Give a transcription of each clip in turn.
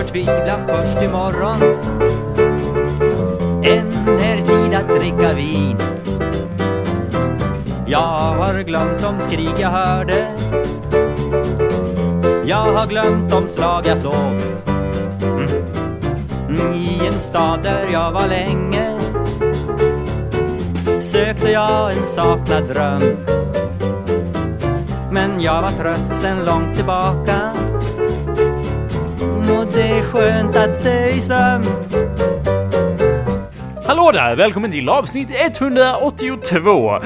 förtvivla först imorgon. Än är tid att dricka vin. Jag har glömt de skrik jag hörde. Jag har glömt de slag jag såg. Mm. mm. I en stad där jag var länge sökte jag en saknad dröm. Men jag var trött sen långt tillbaka och det är skönt att dö i sömn. Hallå där! Välkommen till avsnitt 182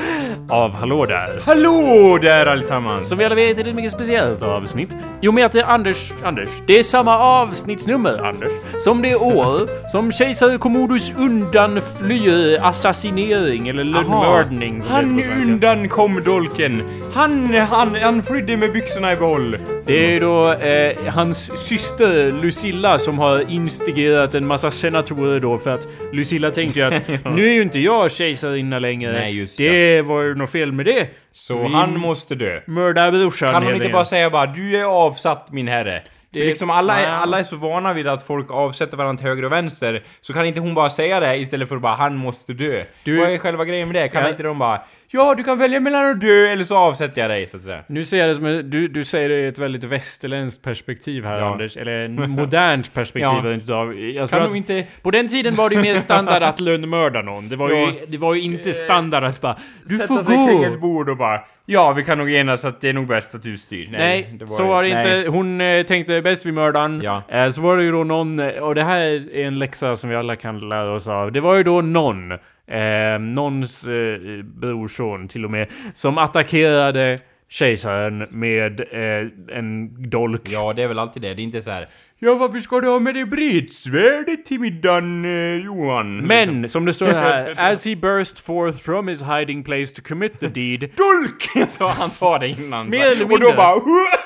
av Hallå där! Hallå där allesammans! Som vi alla vet är det ett mycket speciellt avsnitt. Jo, med att det är Anders, Anders. Det är samma avsnittsnummer, Anders. Som det år som kejsar Commodus undanfly assassinering eller lönnmördning. det Han undankom dolken. Han, han, han flydde med byxorna i behåll. Det är då eh, hans syster Lucilla som har instigerat en massa senatorer då för att Lucilla tänkte ju att nu är ju inte jag kejsarinna längre. Nej, just det. var ju något fel med det. Så Vi han måste dö. mördar brorsan Kan hon inte bara säga bara du är avsatt min herre? För Det- liksom alla, är, alla är så vana vid att folk avsätter varandra till höger och vänster, så kan inte hon bara säga det istället för att bara han måste dö? Du- Vad är själva grejen med det? Kan Ja. inte de bara ja, du kan välja mellan att dö eller så avsätter jag dig så att säga. Nu ser jag det som en, du, du säger det i ett väldigt västerländskt perspektiv här Ja. Anders, eller modernt perspektiv Ja. Jag tror Kan att inte... På den tiden var det ju mer standard att lönnmörda någon. Det var ju, Ja. det var ju inte standard att bara Du sätta får sig kring gå! ett bord och bara Ja, vi kan nog enas att det är nog bäst att du styr. Nej, det så var det nej. inte. Hon eh, tänkte bäst vid mördaren. Ja. Eh, så var det ju då någon, eh, och det här är en läxa som vi alla kan lära oss av. Det var ju då någon, eh, någons eh, brorson till och med, som attackerade kejsaren med eh, en dolk. Ja, det är väl alltid det. Det är inte så här. Ja, varför ska du ha med dig bredsvärdet till middagen, eh, Johan? Men, som det står här, as he burst forth from his hiding place to commit the deed. Dolk! Så han sa det innan. Mer eller Och då mindre. bara...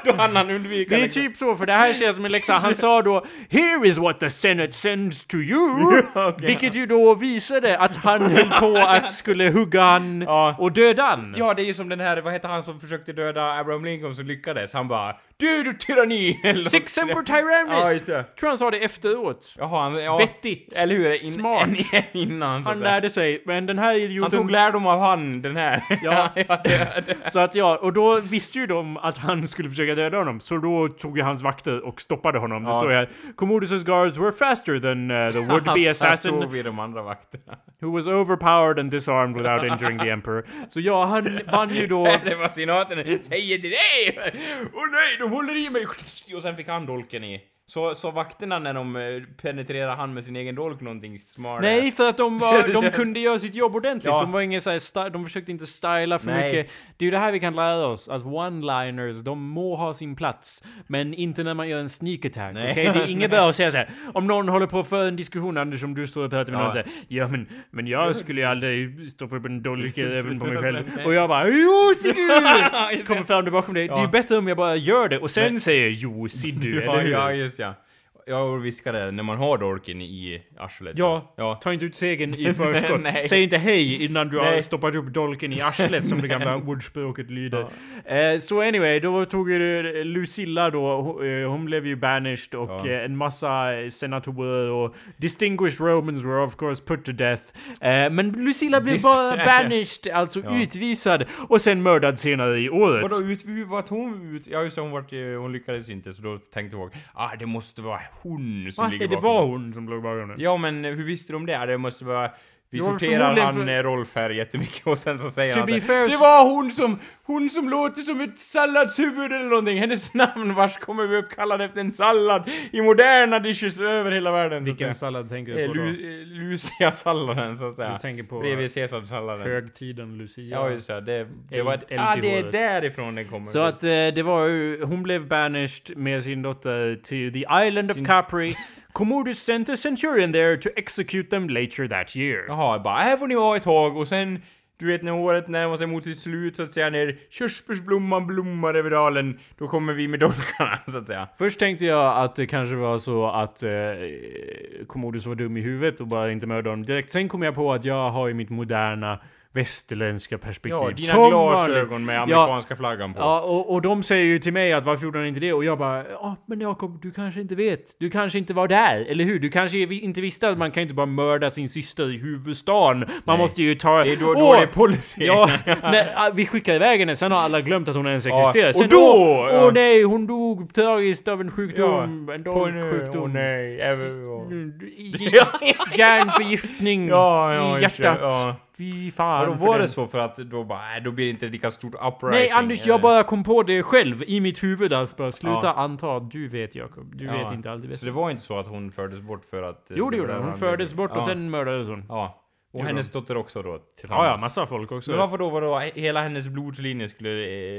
Då hann han undvika Det är liksom. typ så, för det här känns som en läxa. Han sa då “Here is what the Senate sends to you” Vilket ju då visade att han höll på att skulle hugga han Ja. och döda han. Ja, det är ju som den här, vad heter han som försökte döda Abraham Lincoln som lyckades? Han bara Du, du tyranni! Eller Six något. Semper Ja, Tyrannis! det. Tror han sa det efteråt. Jaha, han... Ja, Vettigt. Eller hur? In, Smart. En, innan, så Han säga. lärde sig, men den här Han idioten... tog lärdom av han, den här. Ja. Så att ja, och då visste ju de att han skulle försöka döda honom. Så då tog ju hans vakter och stoppade honom. Det Ja. står ju här Commodus' guards were faster than uh, the would-be assassin Så vi de andra vakterna. who was overpowered and disarmed without injuring the emperor. Så ja, han vann ju då... det var senaten säger till dig! Åh nej, de håller i mig! Och sen fick han dolken i. Så, så vakterna när de eh, penetrerar han med sin egen dolk någonting smart? Nej, för att de, var, de kunde göra sitt jobb ordentligt. Ja. De var ingen så här sta- de försökte inte styla för Nej. mycket. Det är ju det här vi kan lära oss, att one-liners, de må ha sin plats. Men inte när man gör en sneak attack, Nej. okej? Det är inget bra att säga så här. Om någon håller på för en diskussion, Anders, som du står och pratar med Ja. någon säger Ja men, men jag skulle ju aldrig stoppa upp en dolk även på mig själv. Och jag bara Jo, ser du! Så kommer fram där bakom dig. Det är ju Ja. bättre om jag bara gör det och sen säger Jo, ser du, Ja, eller hur? Ja, just ja. Jag viskade när man har dolken i arslet. Ja, ja. ta inte ut segern i förskott. Säg inte hej innan du har stoppat upp dolken i arslet som det gamla ordspråket lyder. Eh, Så anyway, då tog ju Lucilla då, hon, eh, hon blev ju banished och Ja. eh, en massa senatorer och distinguished romans were of course put to death. Men Lucilla blev Dis- bara banished, alltså Ja. utvisad och sen mördad senare i året. Vadå, ut, vart hon ut? Ja just det, hon, vart, hon lyckades inte så då tänkte jag ah det måste vara hon som Va? ligger Det bakom. var hon som låg bakom det. Ja men hur visste de det? Det måste vara... Vi sorterar han för-. Rolf här jättemycket och sen så säger To han att fair det var hon som, hon som låter som ett salladshuvud eller någonting. Hennes namn vars kommer vi uppkallad efter en sallad i moderna dishes över hela världen. Vilken sallad tänker Eh, du på då? Lu- eh, Lucia-salladen så att säga. Du tänker på Bredvid Caesarsalladen. högtiden Lucia? Ja just det, det, det var... eld ah, det är därifrån den kommer. Så att eh, det var hon blev banished med sin dotter till the island Sin- of Capri. Commodus sent a centurion there to execute them later that year. Jaha, bara här får ni vara ett tag och sen du vet när året närmar sig mot sitt slut så att säga när körsbärsblomman blommar över dalen då kommer vi med dolkarna så att säga. Först tänkte jag att det kanske var så att eh, Commodus var dum i huvudet och bara inte mördade honom direkt. Sen kom jag på att jag har ju mitt moderna västerländska perspektiv. Ja, dina Som vanligt. glasögon med Ja. amerikanska flaggan på. Ja, och, och de säger ju till mig att varför gjorde han inte det? Och jag bara, ja men Jakob, du kanske inte vet. Du kanske inte var där, eller hur? Du kanske inte visste att man kan inte bara mörda sin syster i huvudstaden. Man Nej. måste ju ta... Det är då Åh! dålig policy. Ja, nej, ah, vi skickar iväg henne, sen har alla glömt att hon ens Ja, existerar. och Sen, då, åh, ja. åh nej, hon dog tragiskt av en sjukdom. en På nu, sjukdom. åh nej, även- Ja, ja, i hjärtat. Fy fan Och då för var det så för att då bara, nej, då blir det inte lika stort uprising. Nej Anders, jag eller? bara kom på det själv i mitt huvud att bara sluta Ja. anta du vet Jakob. Du Ja. vet inte alltid Så det var inte så att hon fördes bort för att... eh, Jo det gjorde hon. Hon fördes bort och sen mördades hon. Ja. Och Gjorde hennes dotter också då, tillsammans. Ja, ja, massa folk också. Men varför då, vadå? Hela hennes blodslinje skulle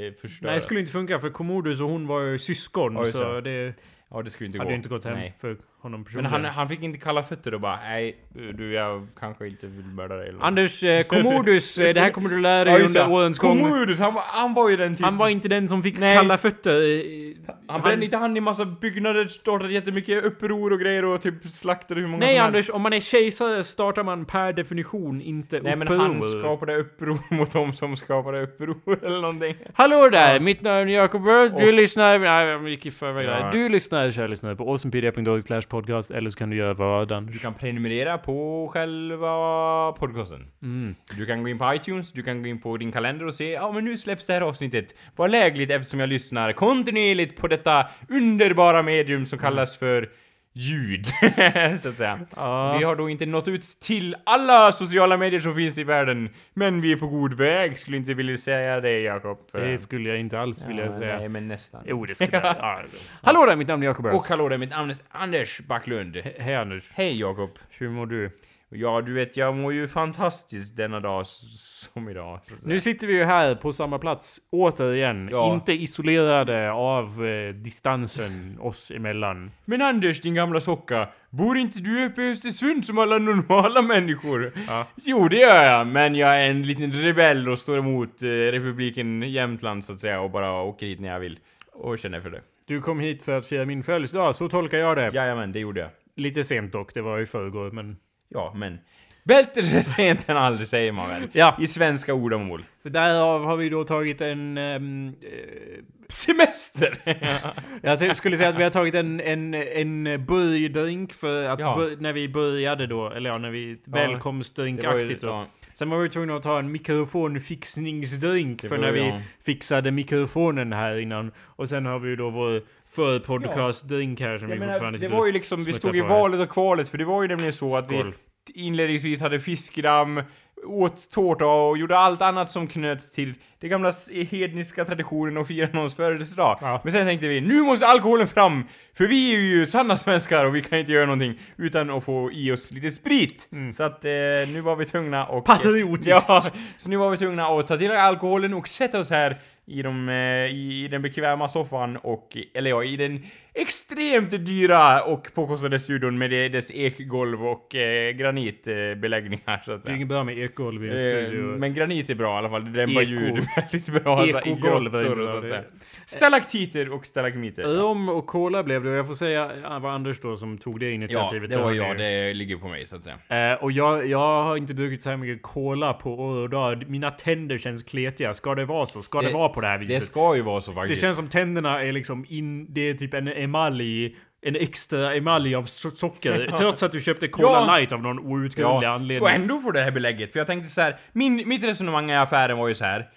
eh, förstöras? Nej, det skulle inte funka för Commodus och hon var ju syskon Oj, så. så det Ja, det skulle inte hade gå. inte gått hem Nej. för honom Men personligen. han, han fick inte kalla fötter och bara, nej, du, jag kanske inte vill mörda dig. eller- Anders, eh, Commodus, eh, det här kommer du lära dig under årens gång. Commodus, han, var- han var ju den typen. Han var inte den som fick Nej. kalla fötter. eh, Han brände inte han i massa byggnader, startade jättemycket uppror och grejer och typ slaktade hur många Nej som Anders, helst. om man är kejsare startar man per definition inte Nej men uppror. han skapade uppror mot dem som skapade uppror eller någonting. Hallå där! Mitt namn är Jacob Burst. Du Och- lyssnar... Nej, jag gick i förväg. Ja. Du lyssnar, kära lyssnare, på awesomepedia.org slash podcast. Eller så kan du göra Anders? Du kan prenumerera på själva podcasten. Mm. Du kan gå in på iTunes, du kan gå in på din kalender och se, ja men nu släpps det här avsnittet. Vad lägligt eftersom jag lyssnar kontinuerligt på detta underbara medium som kallas för ljud, så att säga. Ja. Vi har då inte nått ut till alla sociala medier som finns i världen, men vi är på god väg, skulle inte vilja säga det Jakob. Det skulle jag inte alls vilja Ja, säga. Nej, men nästan. Jo, det skulle jag. Ja. Hallå där, mitt namn är Jacob Och hallå där, mitt namn är Anders Backlund. He- Hej Anders. Hej Jakob. Hur mår du? Ja, du vet, jag mår ju fantastiskt denna dag som idag. Nu sitter vi ju här på samma plats, återigen. Ja. Inte isolerade av eh, distansen oss emellan. Men Anders, din gamla socka, bor inte du uppe i Östersund som alla normala människor? Ja. Jo, det gör jag, men jag är en liten rebell och står emot eh, republiken Jämtland så att säga och bara åker hit när jag vill. Och känner för det. Du kom hit för att fira min födelsedag, så tolkar jag det. Jajamän, det gjorde jag. Lite sent dock, det var i förrgår, men... Ja, men... Bättre sent än aldrig säger man väl? Ja. I svenska ordamål. Så därav har vi då tagit en... ehm, eh, Semester! jag t- skulle säga att vi har tagit en, en, en böjdrink för att Ja. bö- när vi började då, eller ja, när vi... Det var ju- Välkomstdrinkaktigt då. ja. Sen var vi tvungna att ta en mikrofonfixningsdrink Det för när vi fixade mikrofonen här innan. Och sen har vi ju då vår förpodcast-drink här som Jag vi menar, fortfarande det sitter var ju liksom, vi stod i valet och kvalet för det var ju nämligen så att Skål. vi inledningsvis hade fiskedamm, åt tårta och gjorde allt annat som knöts till den gamla hedniska traditionen att fira någons födelsedag. Ja. Men sen tänkte vi, nu måste alkoholen fram! För vi är ju sanna svenskar och vi kan inte göra någonting utan att få i oss lite sprit. Så att eh, nu var vi tvungna och... Patriotiskt. Ja, så nu var vi tvungna att ta till alkoholen och sätta oss här i, de, eh, i, i den bekväma soffan och, eller ja, i den extremt dyra och påkostade studion med det- dess ekgolv och eh, granitbeläggningar så att Det är säga. inget bra med ekgolv i en Eh, studio. men granit är bra i alla fall, det dämpar Eko. ljud väldigt bra. Ekogolv är grottor inte och bra, det- säga. Stalaktiter och stalagmiter. Rom och cola blev det och jag får säga det var Anders då som tog det Ja, initiativet. det var jag, det ligger på mig så att säga. Eh, och jag, jag har inte druckit så här mycket cola på år och dag. Mina tänder känns kletiga. Ska det vara så? Ska det, Det- vara på det här Det viset? ska ju vara så Det faktiskt. känns som tänderna är liksom in... Det är typ en emalj. En extra emalj av so- socker. Trots att du köpte Cola Ja. Light av någon outgrundlig Ja, anledning. och ändå får det här belägget. För jag tänkte så här, min, mitt resonemang i affären var ju så här.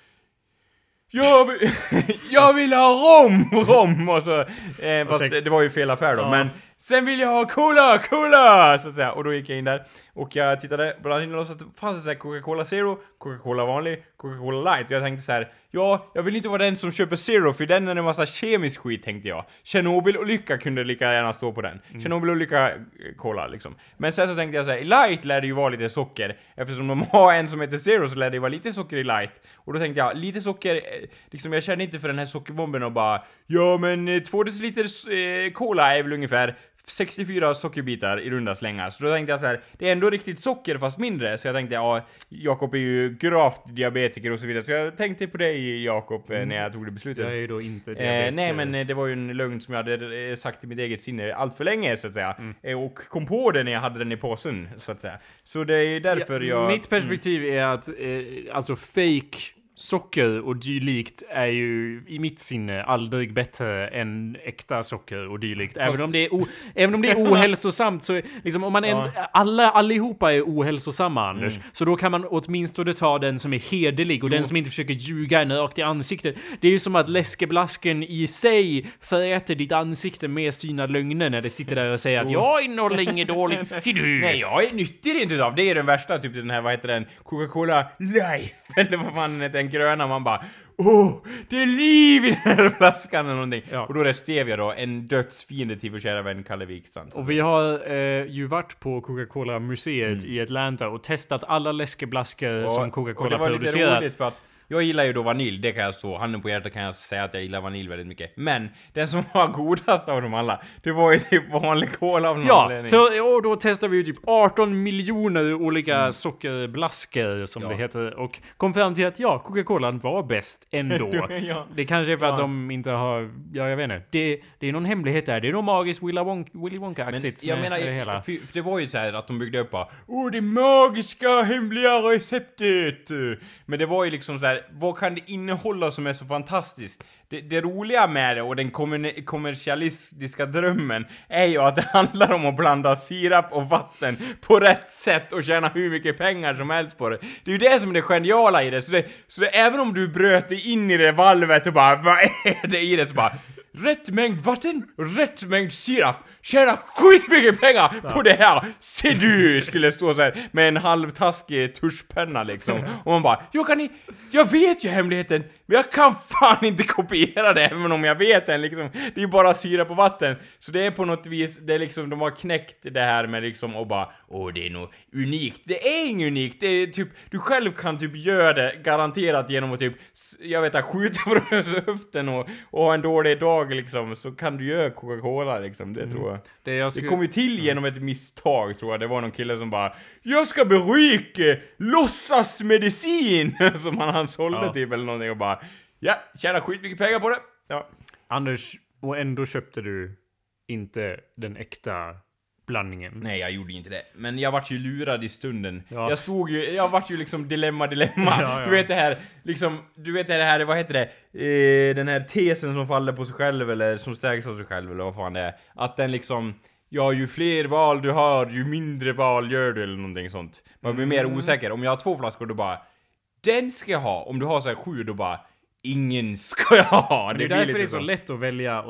Jag vill, jag vill ha rom, rom! Och så, eh, fast det var ju fel affär då, Ja. men Sen vill jag ha Cola, Cola! Så att säga. Och då gick jag in där och jag tittade bland annat och så det fanns så här Coca-Cola Zero, Coca-Cola vanlig, Coca-Cola Light. Och jag tänkte så här, ja, jag vill inte vara den som köper Zero för den är en massa kemisk skit tänkte jag. Tjernobyl-olycka kunde lika gärna stå på den. Tjernobyl-olycka, eh, Cola liksom. Men sen så tänkte jag så här, i Light lär det ju vara lite socker. Eftersom de har en som heter Zero så lär det ju vara lite socker i Light. Och då tänkte jag, lite socker, eh, liksom jag känner inte för den här sockerbomben och bara Ja men eh, två deciliter eh, Cola är väl ungefär 64 sockerbitar i runda slängar. Så då tänkte jag så här, det är ändå riktigt socker fast mindre. Så jag tänkte, ja, Jakob är ju gravt diabetiker och så vidare. Så jag tänkte på dig Jakob eh, när jag tog det beslutet. Jag är ju då inte Eh, diabetiker. nej men eh, det var ju en lögn som jag hade eh, sagt i mitt eget sinne allt för länge så att säga. Eh, och kom på det när jag hade den i påsen så att säga. Så det är därför Ja, jag... Mitt perspektiv är att eh, alltså fake socker och dylikt är ju i mitt sinne aldrig bättre än äkta socker och dylikt. Även om det är, o, även om det är ohälsosamt så liksom om man ändå, alla, allihopa är ohälsosamma Anders. Så då kan man åtminstone ta den som är hederlig och den som inte försöker ljuga en rakt i ansiktet. Det är ju som att läskeblasken i sig föräter ditt ansikte med sina lögner när det sitter där och säger att jag innehåller inget dåligt, ser du. Nej, jag är nyttig inte utav. Det är den värsta, typ den här, vad heter den? Coca-Cola Life, eller vad fan den heter, den gröna, man bara Åh, det är liv i den här flaskan eller någonting. Ja. Och då är det Stevia då, en dödsfiende till vår kära vän Kalle Wikstrand. Och vi har eh, ju varit på Coca-Cola-museet Mm. i Atlanta och testat alla läskeblaskor som och Coca-Cola det var lite roligt för att jag gillar ju då vanilj, det kan jag stå, handen på hjärtat kan jag säga att jag gillar vanilj väldigt mycket. Men den som var godast av dem alla, det var ju typ vanlig cola av någon Ja, anledning. så, och då testar vi ju typ 18 miljoner olika sockerblaskor som Mm. Ja. det heter och kom fram till att ja, Coca-Cola var bäst ändå. Ja. Det kanske är för att Ja. de inte har, ja jag vet inte. Det, det är någon hemlighet där. Det är något magiskt Willy Wonka- Willy Wonka-aktigt jag med, menar, med det hela. för, det var ju så här att de byggde upp bara Åh, det magiska hemliga receptet! Men det var ju liksom så här, vad kan det innehålla som är så fantastiskt? Det, det roliga med det och den kommer- kommersialistiska drömmen är ju att det handlar om att blanda sirap och vatten på rätt sätt och tjäna hur mycket pengar som helst på det. Det är ju det som är det geniala i det, så det, så det även om du bröt dig in i det valvet och bara vad är det i det? Så bara Rätt mängd vatten, rätt mängd sirap, tjäna skitmycket pengar på det här! Se du! Skulle stå så här med en halvtaskig tuschpenna liksom. Och man bara, jag kan i, jag vet ju hemligheten, men jag kan fan inte kopiera det även om jag vet den liksom. Det är ju bara sirap och vatten. Så det är på något vis, det är liksom, de har knäckt det här med liksom och bara, åh det är nog unikt. Det är inget unikt, det är typ, du själv kan typ göra det garanterat genom att typ, jag vet inte, skjuta från höften och, och ha en dålig dag liksom, så kan du göra Coca-Cola liksom, det tror jag. Det, jag Det skulle- kom ju till genom ett misstag tror jag, det var någon kille som bara Jag ska berika låtsasmedicin! som han, han sålde Ja. typ eller någonting och bara Ja, tjäna skitmycket pengar på det! Ja. Anders, och ändå köpte du inte den äkta blandningen. Nej, jag gjorde inte det. Men jag vart ju lurad i stunden. Ja. Jag stod ju, jag vart ju liksom dilemma, dilemma. Ja, ja. Du vet det här, liksom, du vet det här, vad heter det? Eh, den här tesen som faller på sig själv eller som stärks av sig själv eller vad fan det är. Att den liksom, ja ju fler val du har, ju mindre val gör du eller någonting sånt. Man blir Mm. mer osäker. Om jag har två flaskor då bara, den ska jag ha. Om du har så här sju då bara, ingen ska jag ha. det är blir därför det är så lätt att välja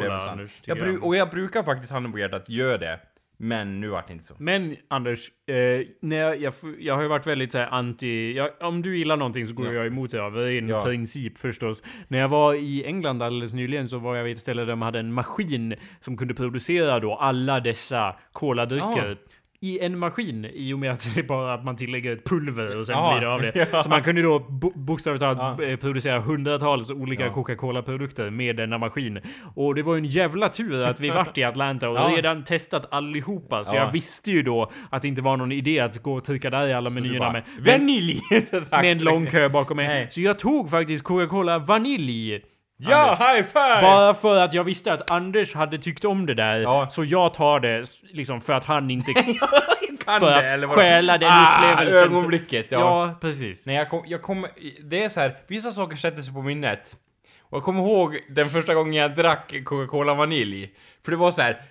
det är sant. Anders. jag bru- och jag brukar faktiskt handen på hjärtat göra det. Men nu vart det inte så. Men Anders, eh, när jag, jag, jag har ju varit väldigt så här anti... Jag, om du gillar någonting så går Ja. jag emot det av en Ja. princip förstås. När jag var i England alldeles nyligen så var jag vid ett ställe där de hade en maskin som kunde producera då alla dessa koladrycker. I en maskin, i och med att det är bara att man tillägger ett pulver och sen Ja. blir det av det. Ja. Så man kunde då bo- bokstavligt talat Ja. eh, producera hundratals olika Ja. Coca-Cola-produkter med denna maskin. Och det var ju en jävla tur att vi vart i Atlanta och redan testat allihopa. Så Ja. jag visste ju då att det inte var någon idé att gå och trycka där i alla Du menyerna med, Vanilj! Med en lång kö bakom mig. Nej. Så jag tog faktiskt Coca-Cola vanilj. Ja, high five! Bara för att jag visste att Anders hade tyckt om det där. Ja. Så jag tar det liksom för att han inte... kan för det, att eller stjäla den ah, upplevelsen. ögonblicket, ja. ja, precis. Nej, jag kom, jag kom, det är så här, vissa saker sätter sig på minnet. Och jag kommer ihåg den första gången jag drack Coca-Cola vanilj. För det var så här.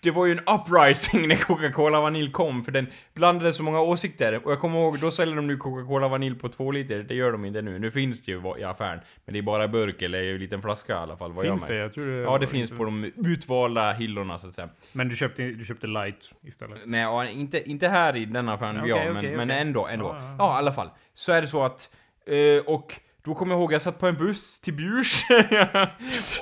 Det var ju en uprising när Coca-Cola vanilj kom, för den blandade så många åsikter. Och jag kommer ihåg, då säljer de nu Coca-Cola vanilj på två liter, det gör de inte nu. Nu finns det ju i affären. Men det är bara burk eller en liten flaska i alla fall, vad Finns jag det? Jag tror det Ja, det finns på de utvalda hyllorna så att säga. Men du köpte, du köpte light istället? Nej, ja, inte, inte här i den affären vi Okej, har, men, okej, men ändå, ändå. Ja, ja. Ja, i alla fall. Så är det så att, eh, och då kommer jag ihåg, jag satt på en buss till Bjurs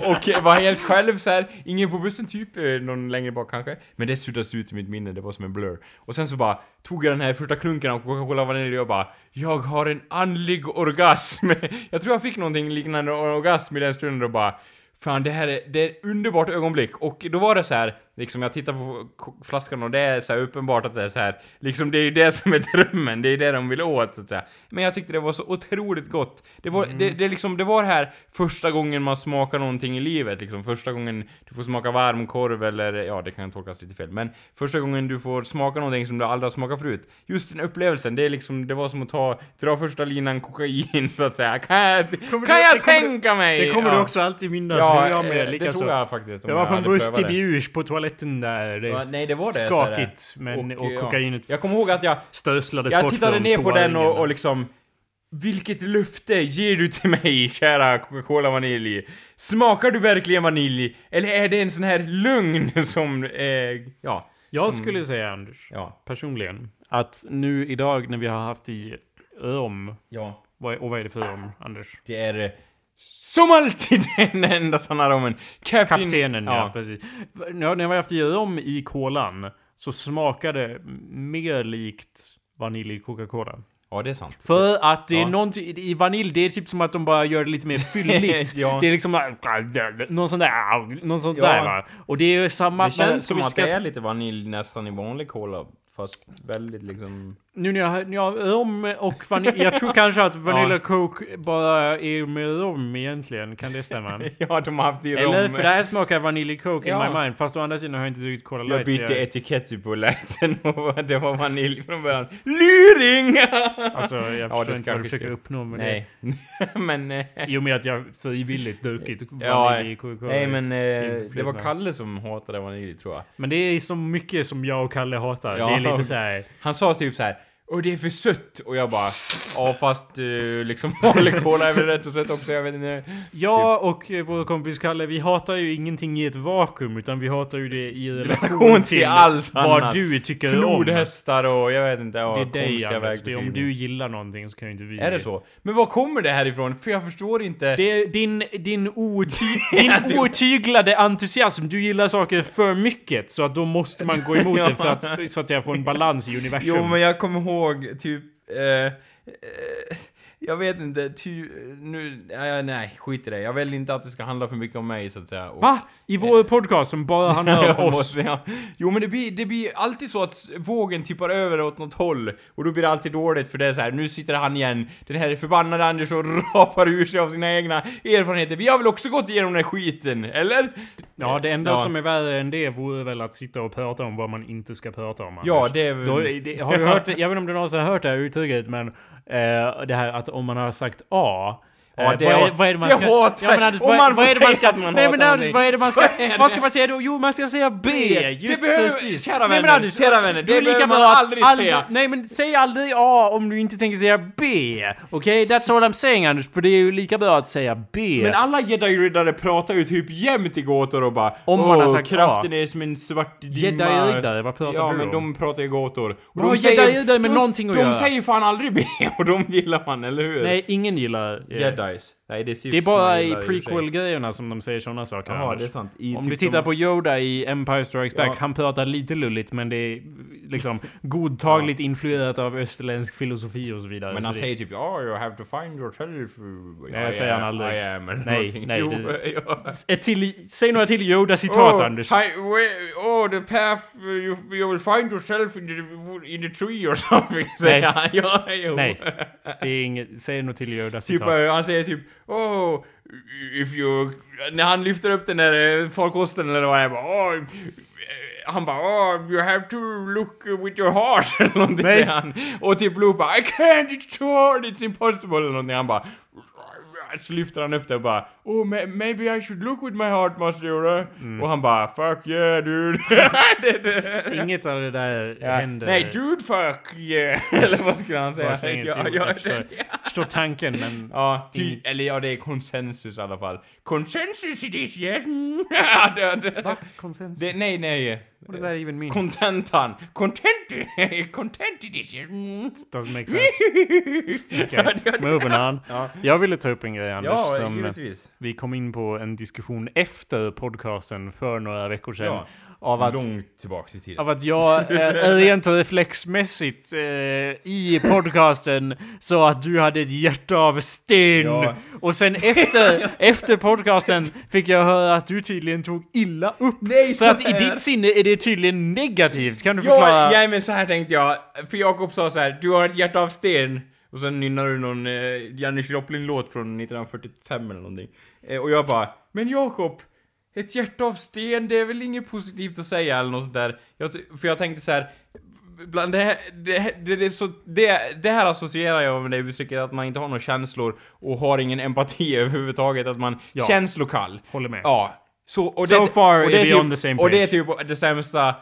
och var helt själv så här. ingen på bussen typ, eh, någon längre bak kanske. Men det suddas ut i mitt minne, det var som en blur. Och sen så bara tog jag den här första klunken av Coca-Cola vanilj och bara Jag har en andlig orgasm. jag tror jag fick någonting liknande orgasm i den stunden och bara Fan, det här är, det är ett underbart ögonblick. Och då var det så här, liksom jag tittar på flaskan och det är så uppenbart att det är så här, liksom det är ju det som är drömmen, det är det de vill åt så att säga. Men jag tyckte det var så otroligt gott. Det var, det, det liksom, det var här första gången man smakar någonting i livet, liksom första gången du får smaka varmkorv eller, ja det kan tolkas lite fel, men första gången du får smaka någonting som du aldrig har smakat förut. Just den upplevelsen, det är liksom, det var som att ta, dra första linan kokain så att säga. Kan jag, kan du- jag kommer du- tänka mig? Det kommer Ja. du också alltid minnas Ja, hur jag eh, med. det likaså. tror jag faktiskt. om Jag var på en det. Bjurs på toaletten där. Det Ja, nej, det var det. det. skakigt, men, och, ja. kokainet Jag kommer ihåg att jag, stöslades jag bort tittade från ner på den och, och liksom... Vilket löfte ger du till mig, kära Coca-Cola Vanilj? Smakar du verkligen vanilj? Eller är det en sån här lögn som, eh, ja... Jag som, skulle säga, Anders, Ja, personligen, att nu idag när vi har haft i öm, ja. vad är, och vad är det för öm, Anders? Det är eh, som alltid den enda sanna romen. Captain... Kaptenen, ja, precis. Ja, när vi haft i öm i kolan så smakade det mer likt vanilj i Coca-Cola. Ja, det är sant. För att det är Ja. någonting, i vanilj, det är typ som att de bara gör det lite mer fylligt. Ja. Det är liksom någon sån där, någon sånt Ja. där va. Och det är samma... Det känns som att det är lite vanilj nästan i vanlig cola. Fast väldigt liksom... Nu när jag har ja, rom och vanilj, jag tror kanske att Vanilla Coke bara är med rom egentligen, kan det stämma? Ja, de har haft i rom. Eller för det här smakar Vanilla Coke Ja. in my mind, fast å andra sidan har jag inte druckit Cola Jag Light. så bytte etikett på läten och det var vanilj från början. Luring! Alltså jag Ja, förstår det inte vad du försöker uppnå med Nej. men... eh, det. Och med att jag frivilligt druckit Ja, vanilj i Coca-Cola. nej men eh, det var Kalle som hatade vanilj tror jag. Men det är så mycket som jag och Kalle hatar. Ja. Det är lite så här. Han sa typ så här. Och det är för sött! Och jag bara... Ja fast eh, liksom vanlig cola är väl rätt så sött också, jag vet inte. Jag och eh, vår kompis Kalle, vi hatar ju ingenting i ett vakuum, utan vi hatar ju det i relation till allt vad annat. du tycker om. Flodhästar och jag vet inte, Det ja, är dig Anders. Det är om du gillar någonting så kan ju inte vi Är det så? Men var kommer det här ifrån? För jag förstår inte. Det är din, din, oty, din otyglade entusiasm. Du gillar saker för mycket, så att då måste man gå emot det för att, så att säga, få en balans i universum. Jo men jag kommer ihåg typ... Eh, eh, jag vet inte, ty, nu... Ja, nej, skit i det. Jag vill inte att det ska handla för mycket om mig så att säga. Och- Va? I vår podcast som bara handlar om oss? ja. Jo men det blir, det blir alltid så att vågen tippar över åt något håll och då blir det alltid dåligt för det är så här. nu sitter han igen, den här förbannade Anders och rapar ur sig av sina egna erfarenheter. Vi har väl också gått igenom den här skiten, eller? Ja, det enda Ja. som är värre än det vore väl att sitta och prata om vad man inte ska prata om. Ja, Anders. det är väl... Då, det, har du hört, jag vet inte om du någonsin har hört det här uttrycket, men eh, det här att om man har sagt A Ja, det vad, är, vad är det man det ska... hatar ja, men. Anders, vad, man vad är det man ska... att man nej men Anders, vad är det man ska... det. Vad ska man säga då? Jo, man ska säga B! Just det behöver, precis. Kära Nej, vänner, men Anders, kära vänner, det behöver man aldrig säga. Nej men säg aldrig A om du inte tänker säga B! Okej? That's all I'm saying Anders, för det är ju lika bra att säga B. Men alla jedi-riddare pratar ju typ jämt i gåtor och bara Om man har sagt kraften är som en svart dimma. Jedi-riddare, vad pratar Ja, du men om? de pratar i gåtor. Och har jedi-riddare med de- någonting att de göra? säger fan aldrig B och de gillar man, eller hur? Nej, ingen gillar... eh, guys. Nej, det är Det är bara i prequel-grejerna som de säger sådana saker. Jaha, det är sant. I Om typ du tittar de- på Yoda i Empire Strikes Back, Ja. han pratar lite lulligt men det är liksom godtagligt influerat av österländsk filosofi och så vidare. Men han det, säger typ ja, you have to find yourself. Nej, I säger han aldrig. I am, Nej, någonting. nej, det- ja. Ett till, säg några till Yoda-citat oh, Anders. Hi, where, oh, the path you, you will find yourself in the, in the tree or something, säger han. Ja, jo. Nej. Det är inget, säg något till Typ, Yoda-citat. eh, han säger typ oh, if you... När han lyfter upp den där eh, farkosten eller vad är, bara oh, han bara oh, you have to look with your heart eller någonting Nej. säger han. Och typ Luke bara I can't, it's too hard, it's impossible eller någonting. Han bara så lyfter han upp det och bara Oh ma- maybe I should look with my heart Master. Mm. Och han bara Fuck yeah dude. det, det. Inget av det där Ja. händer. Nej dude fuck yeah. eller vad skulle han säga? Baklänges, jo, jag förstår, förstår tanken men... Ja, ty, eller ja, det är konsensus i alla fall. Konsensus i this, yes! Va? Konsensus? det, nej, nej. What does that even mean? Contentan! Content! Content edition! Doesn't make sense. Okay. Moving on. Ja. Jag ville ta upp en grej Anders Ja, som givetvis. vi kom in på en diskussion efter podcasten för några veckor sedan. Ja. Av att, Långt tillbaks i tiden. av att jag eh, rent reflexmässigt eh, i podcasten sa att du hade ett hjärta av sten. Ja. Och sen efter, efter podcasten fick jag höra att du tydligen tog illa upp. Nej, För så att i ditt sinne är det tydligen negativt. Kan du förklara? Ja, ja, men så här tänkte jag. För Jakob sa så här: du har ett hjärta av sten. Och sen nynnar du någon eh, Janis Joplin-låt från 1945 eller någonting. Eh, och jag bara, men Jakob, ett hjärta av sten, det är väl inget positivt att säga eller något sånt där. Jag, för jag tänkte så här. Bland det, här, det, det, det, så, det, det här associerar jag med det uttrycket att man inte har några känslor och har ingen empati överhuvudtaget, att man Ja. känslokall. Håller med. Ja. Så, och So far och det är typ, on the same Och det är page. typ det sämsta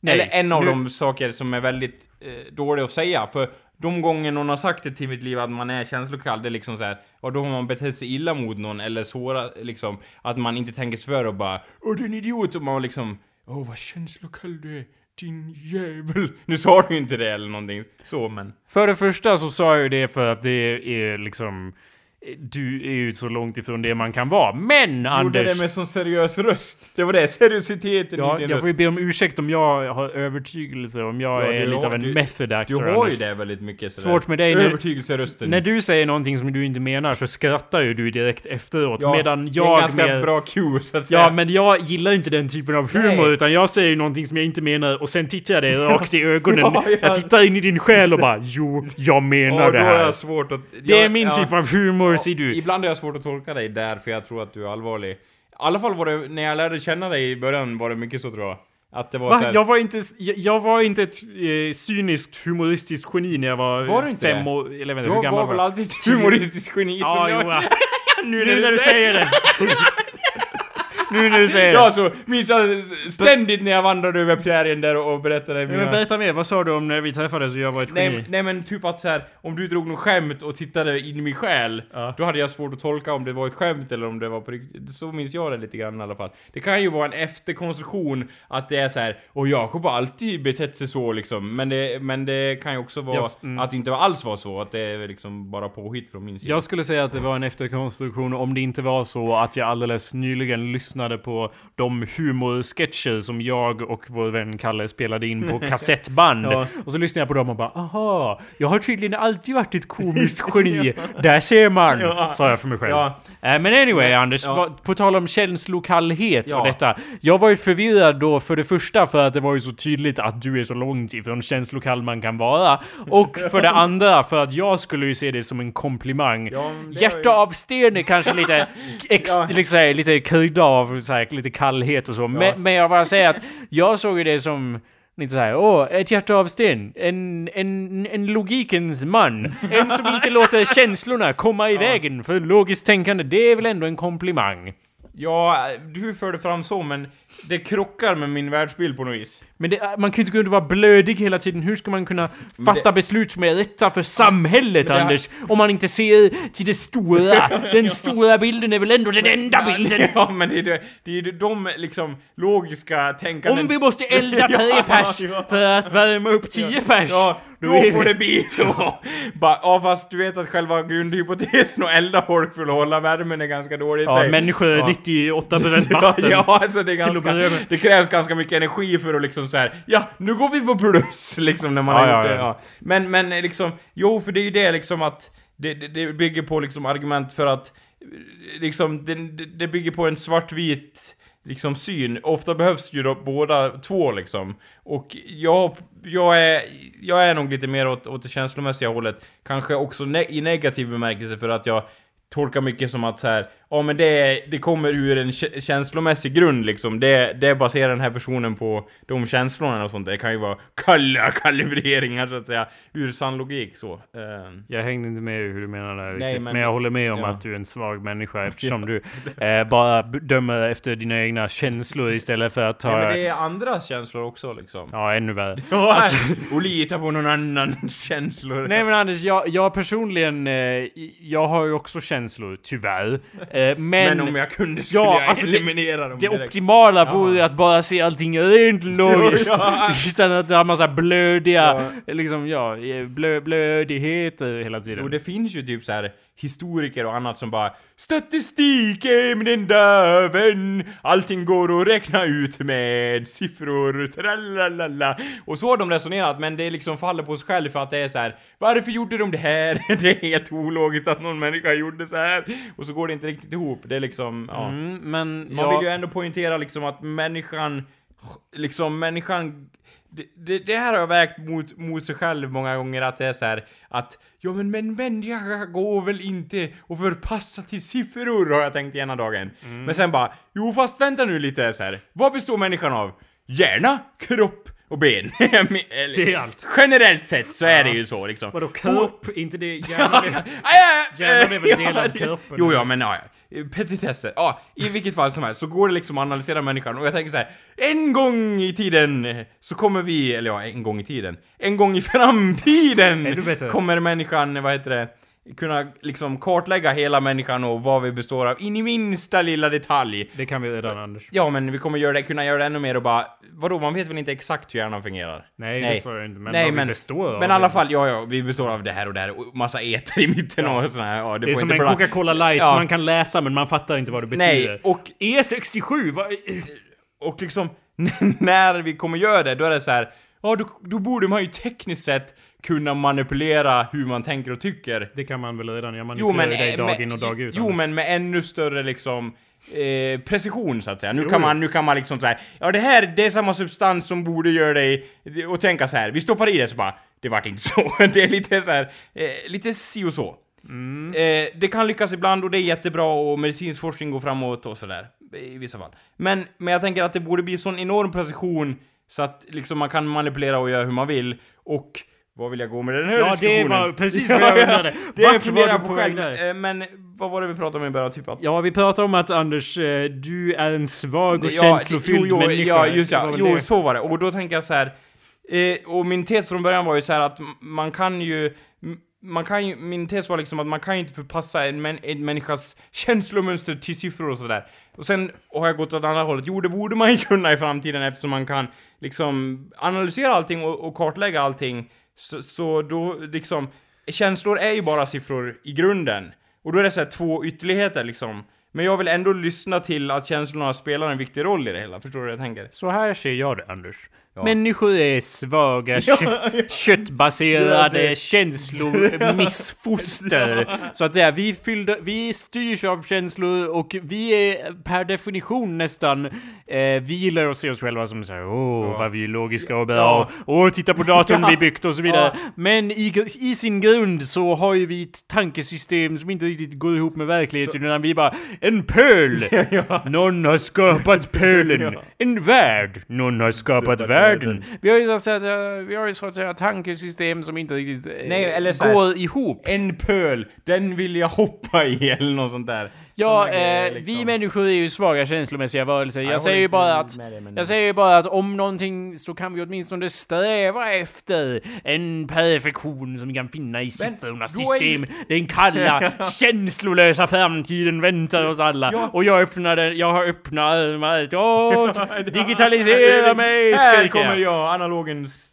Nej, eller en av nu- de saker som är väldigt eh, dåliga att säga. För de gånger någon har sagt det till mitt liv att man är känslokall, det är liksom så här, och då har man betett sig illa mot någon eller sårat, liksom, att man inte tänker sig för och bara Åh du är en idiot! Och man liksom Åh vad känslokall du är, din jävel! Nu sa du ju inte det eller någonting så, men... För det första så sa jag ju det för att det är liksom... Du är ju så långt ifrån det man kan vara. Men Gjorde Anders... det med sån seriös röst. Det var det, seriositeten Ja, i din jag röst. får ju be om ursäkt om jag har övertygelse, om jag Ja, är du lite har- av en du- method Du actor. har ju det väldigt mycket sådär. Svårt med dig Övertygelserösten. När du säger någonting som du inte menar så skrattar ju du direkt efteråt. Ja, medan det är jag en ganska mer... bra cue så att säga. Ja, men jag gillar inte den typen av humor, Nej. utan jag säger någonting som jag inte menar och sen tittar jag dig rakt i ögonen. Ja, ja. Jag tittar in i din själ och bara Jo, jag menar det här. jag svårt att... Det är jag- min typ av humor, ser du. Ibland har jag svårt att tolka dig där, för jag tror att du är allvarlig. I alla fall var det, när jag lärde känna dig i början var det mycket så tror jag. Att det var Va? här, Jag var inte, jag, jag var inte ett eh, cyniskt humoristiskt geni när jag var, Var du inte fem år, eller jag Du hur gammal var väl var alltid ett humoristiskt geni Ja, jag... jo, ja. nu, nu när du säger det. nu när du säger Ja, det. så minns jag ständigt när jag vandrade över prärien där och berättade mina... men berätta mer, vad sa du om när vi träffades och jag var ett Nej, geni? men- nej men typ att så här, om du drog något skämt och tittade in i min själ, Ja. då hade jag svårt att tolka om det var ett skämt eller om det var på riktigt. Så minns jag det lite grann i alla fall. Det kan ju vara en efterkonstruktion att det är så här, och Jakob har alltid betett sig så liksom. Men det, men det kan ju också vara Yes, mm. att det inte alls var så, att det är liksom bara påhitt från min sida. Jag skulle säga att det var en efterkonstruktion om det inte var så att jag alldeles nyligen lyssnade på de humorsketcher som jag och vår vän Kalle spelade in på kassettband. Ja. Och så lyssnade jag på dem och bara aha, jag har tydligen alltid varit ett komiskt geni. Där ser man! Ja. Sa jag för mig själv. Ja. Eh, Men anyway Anders, på tal om känslokallhet och detta. Jag var ju förvirrad då för det första för att det var ju så tydligt att du är så långt ifrån känslokall man kan vara. Och för det andra för att jag skulle ju se det som en komplimang. Ja, Hjärta ju- av sten är kanske lite, ex, Ja. liksom, lite krydda av såhär, lite kallhet och så. Men, men jag bara säger att jag såg ju det som Lite såhär, åh, ett hjärta av sten. En, en, en logikens man. En som inte låter känslorna komma i vägen för logiskt tänkande. Det är väl ändå en komplimang? Ja, du förde fram så, men det krockar med min världsbild på något vis. Men det, man kan ju inte och vara blödig hela tiden. Hur ska man kunna fatta det- beslut som är rätta för samhället, det- Anders? Om man inte ser till det stora. Den stora bilden är väl ändå den enda bilden? Ja, men det är, det, det är de liksom logiska tänkanden... Om vi måste elda tre pers för att värma upp tio pers. Ja, då då är får det bli så. Bara, ja, fast du vet att själva grundhypotesen att elda folk för att hålla värmen är ganska dålig i Ja, sig. människor är Ja. 98% Ja, vatten. ja, alltså det är ganska, börja med. det krävs ganska mycket energi för att liksom så här. ja, nu går vi på plus, liksom när man Ja, har ja, gjort det. ja. Ja. Men, men liksom, jo, för det är ju det liksom att, det, det, det bygger på liksom argument för att, liksom, det, det- det bygger på en svartvit, liksom syn. Ofta behövs ju då båda två liksom. Och jag, jag är, jag är nog lite mer åt, åt det känslomässiga hållet. Kanske också ne i negativ bemärkelse för att jag tolkar mycket som att så här, ja men det, det kommer ur en kä- känslomässig grund liksom. Det, det baserar den här personen på de känslorna och sånt. Det kan ju vara kalla kalibreringar så att säga. Ur sann logik så. Eh, Jag hängde inte med hur du menar det här Nej, riktigt, men, men- jag håller med om ja. att du är en svag människa eftersom du eh, bara dömer efter dina egna känslor istället för att ta... Nej, men det är andras känslor också liksom. Ja, ännu värre. Ja, Alltså- och lita på någon annans känslor. Nej men Anders, jag, jag personligen, eh, jag har ju också känslor, tyvärr. Eh, Eh, men Men om jag kunde skulle Ja, jag alltså det- eliminera dem det direkt. optimala vore ju att bara se allting rent logiskt. Ja. Utan att ha massa blödiga, Ja. liksom ja, blö, blödigheter hela tiden. Och det finns ju typ så här historiker och annat som bara Statistik är min enda vän. Allting går att räkna ut med siffror, tralalala. Och så har de resonerat men det liksom faller på sig själv för att det är så här. Varför gjorde de det här? Det är helt ologiskt att någon människa gjorde så här. Och så går det inte riktigt ihop, det är liksom, ja. Mm, men Man ja, vill ju ändå poängtera liksom att människan, liksom människan det, det, det här har jag vägt mot, mot sig själv många gånger att det är så här att ja men men människa går väl inte att förpassa till siffror har jag tänkt ena dagen. Mm. Men sen bara jo fast vänta nu lite så här. Vad består människan av? Hjärna, kropp och ben. Det är allt. Generellt sett så är det ju så liksom. Vadå kropp? inte det hjärnan? Är- Hjärnan är väl del av kroppen? Jo, ja, men ja, ja. Petitesser. Ja, i vilket fall som helst så går det liksom att analysera människan och jag tänker så här. En gång i tiden så kommer vi, eller ja, en gång i tiden. En gång i framtiden kommer människan, vad heter det? Kunna liksom kartlägga hela människan och vad vi består av in i minsta lilla detalj. Det kan vi redan Anders. Ja, men vi kommer göra det, kunna göra det ännu mer och bara... Vadå, man vet väl inte exakt hur hjärnan fungerar? Nej, det sa jag inte. Men Nej, vad vi men, består av. men i alla fall, ja, ja, vi består av det här och det här och massa eter i mitten Ja. och såna här, ja, det, Det är som en Coca-Cola light Ja. man kan läsa men man fattar inte vad det betyder. Nej, och, E67, vad... och liksom, när vi kommer göra det, då är det så här. Ja, då, då borde man ju tekniskt sett kunna manipulera hur man tänker och tycker. Det kan man väl redan göra? Man Jo men, dig eh, dag med, in och dag ut. jo Anders. men med ännu större liksom eh, precision så att säga. Nu Jo, kan man, nu kan man liksom så här. ja det här, det är samma substans som borde göra dig, och tänka så här. vi stoppar i det så bara, det vart inte så. det är lite så här, eh, lite si och så. Mm. Eh, det kan lyckas ibland och det är jättebra och medicinsk forskning går framåt och sådär. I vissa fall. Men, men jag tänker att det borde bli sån enorm precision så att liksom man kan manipulera och göra hur man vill. Och vad vill jag gå med den här Ja, det diskussionen? var precis vad jag undrade. Det Vart var du på själv. väg där? Eh, Men vad var det vi pratade om i början? Typ att... Ja, vi pratar om att Anders, eh, du är en svag och Ja, känslofylld jo, jo, människa. Ja, just Det ja. Jo, det. så var det. Och då tänker jag så här. Eh, och min tes från början var ju så här att man kan ju... Man kan ju, min tes var liksom att man kan ju inte förpassa en, män, en människas känslomönster till siffror och sådär. Och sen har jag gått åt andra hållet. Jo, det borde man ju kunna i framtiden eftersom man kan liksom analysera allting och, och kartlägga allting. Så, så då liksom, känslor är ju bara siffror i grunden. Och då är det så här två ytterligheter liksom. Men jag vill ändå lyssna till att känslorna spelar en viktig roll i det hela. Förstår du vad jag tänker? Så här ser jag det, Anders. Ja. Människor är svaga, kö- köttbaserade känslomissfoster. Så att säga, vi, fyllde, vi styrs av känslor och vi är per definition nästan, eh, vi gillar att se oss själva som såhär, åh vad vi är logiska och bra, Ja. åh titta på datorn vi byggt och så vidare. Ja. Men i, i sin grund så har ju vi ett tankesystem som inte riktigt går ihop med verkligheten, utan vi bara, en pöl! Någon har skapat pölen! En värld! Någon har skapat världen! Vi har ju så att säga, vi har ju så att säga tankesystem som inte riktigt eh, Nej, eller så här- går ihop. En pöl, den vill jag hoppa i eller något sånt där. Ja, grejer, eh, liksom. vi människor är ju svaga känslomässiga varelser. Jag, jag säger ju bara att... men- Jag säger ju bara att om någonting så kan vi åtminstone sträva efter en perfektion som vi kan finna i siffrornas är system. Den kalla, känslolösa framtiden väntar oss alla. Ja. Och jag öppnar den, jag har öppna armar. Åh, digitalisera mig, Här kommer jag, analogens,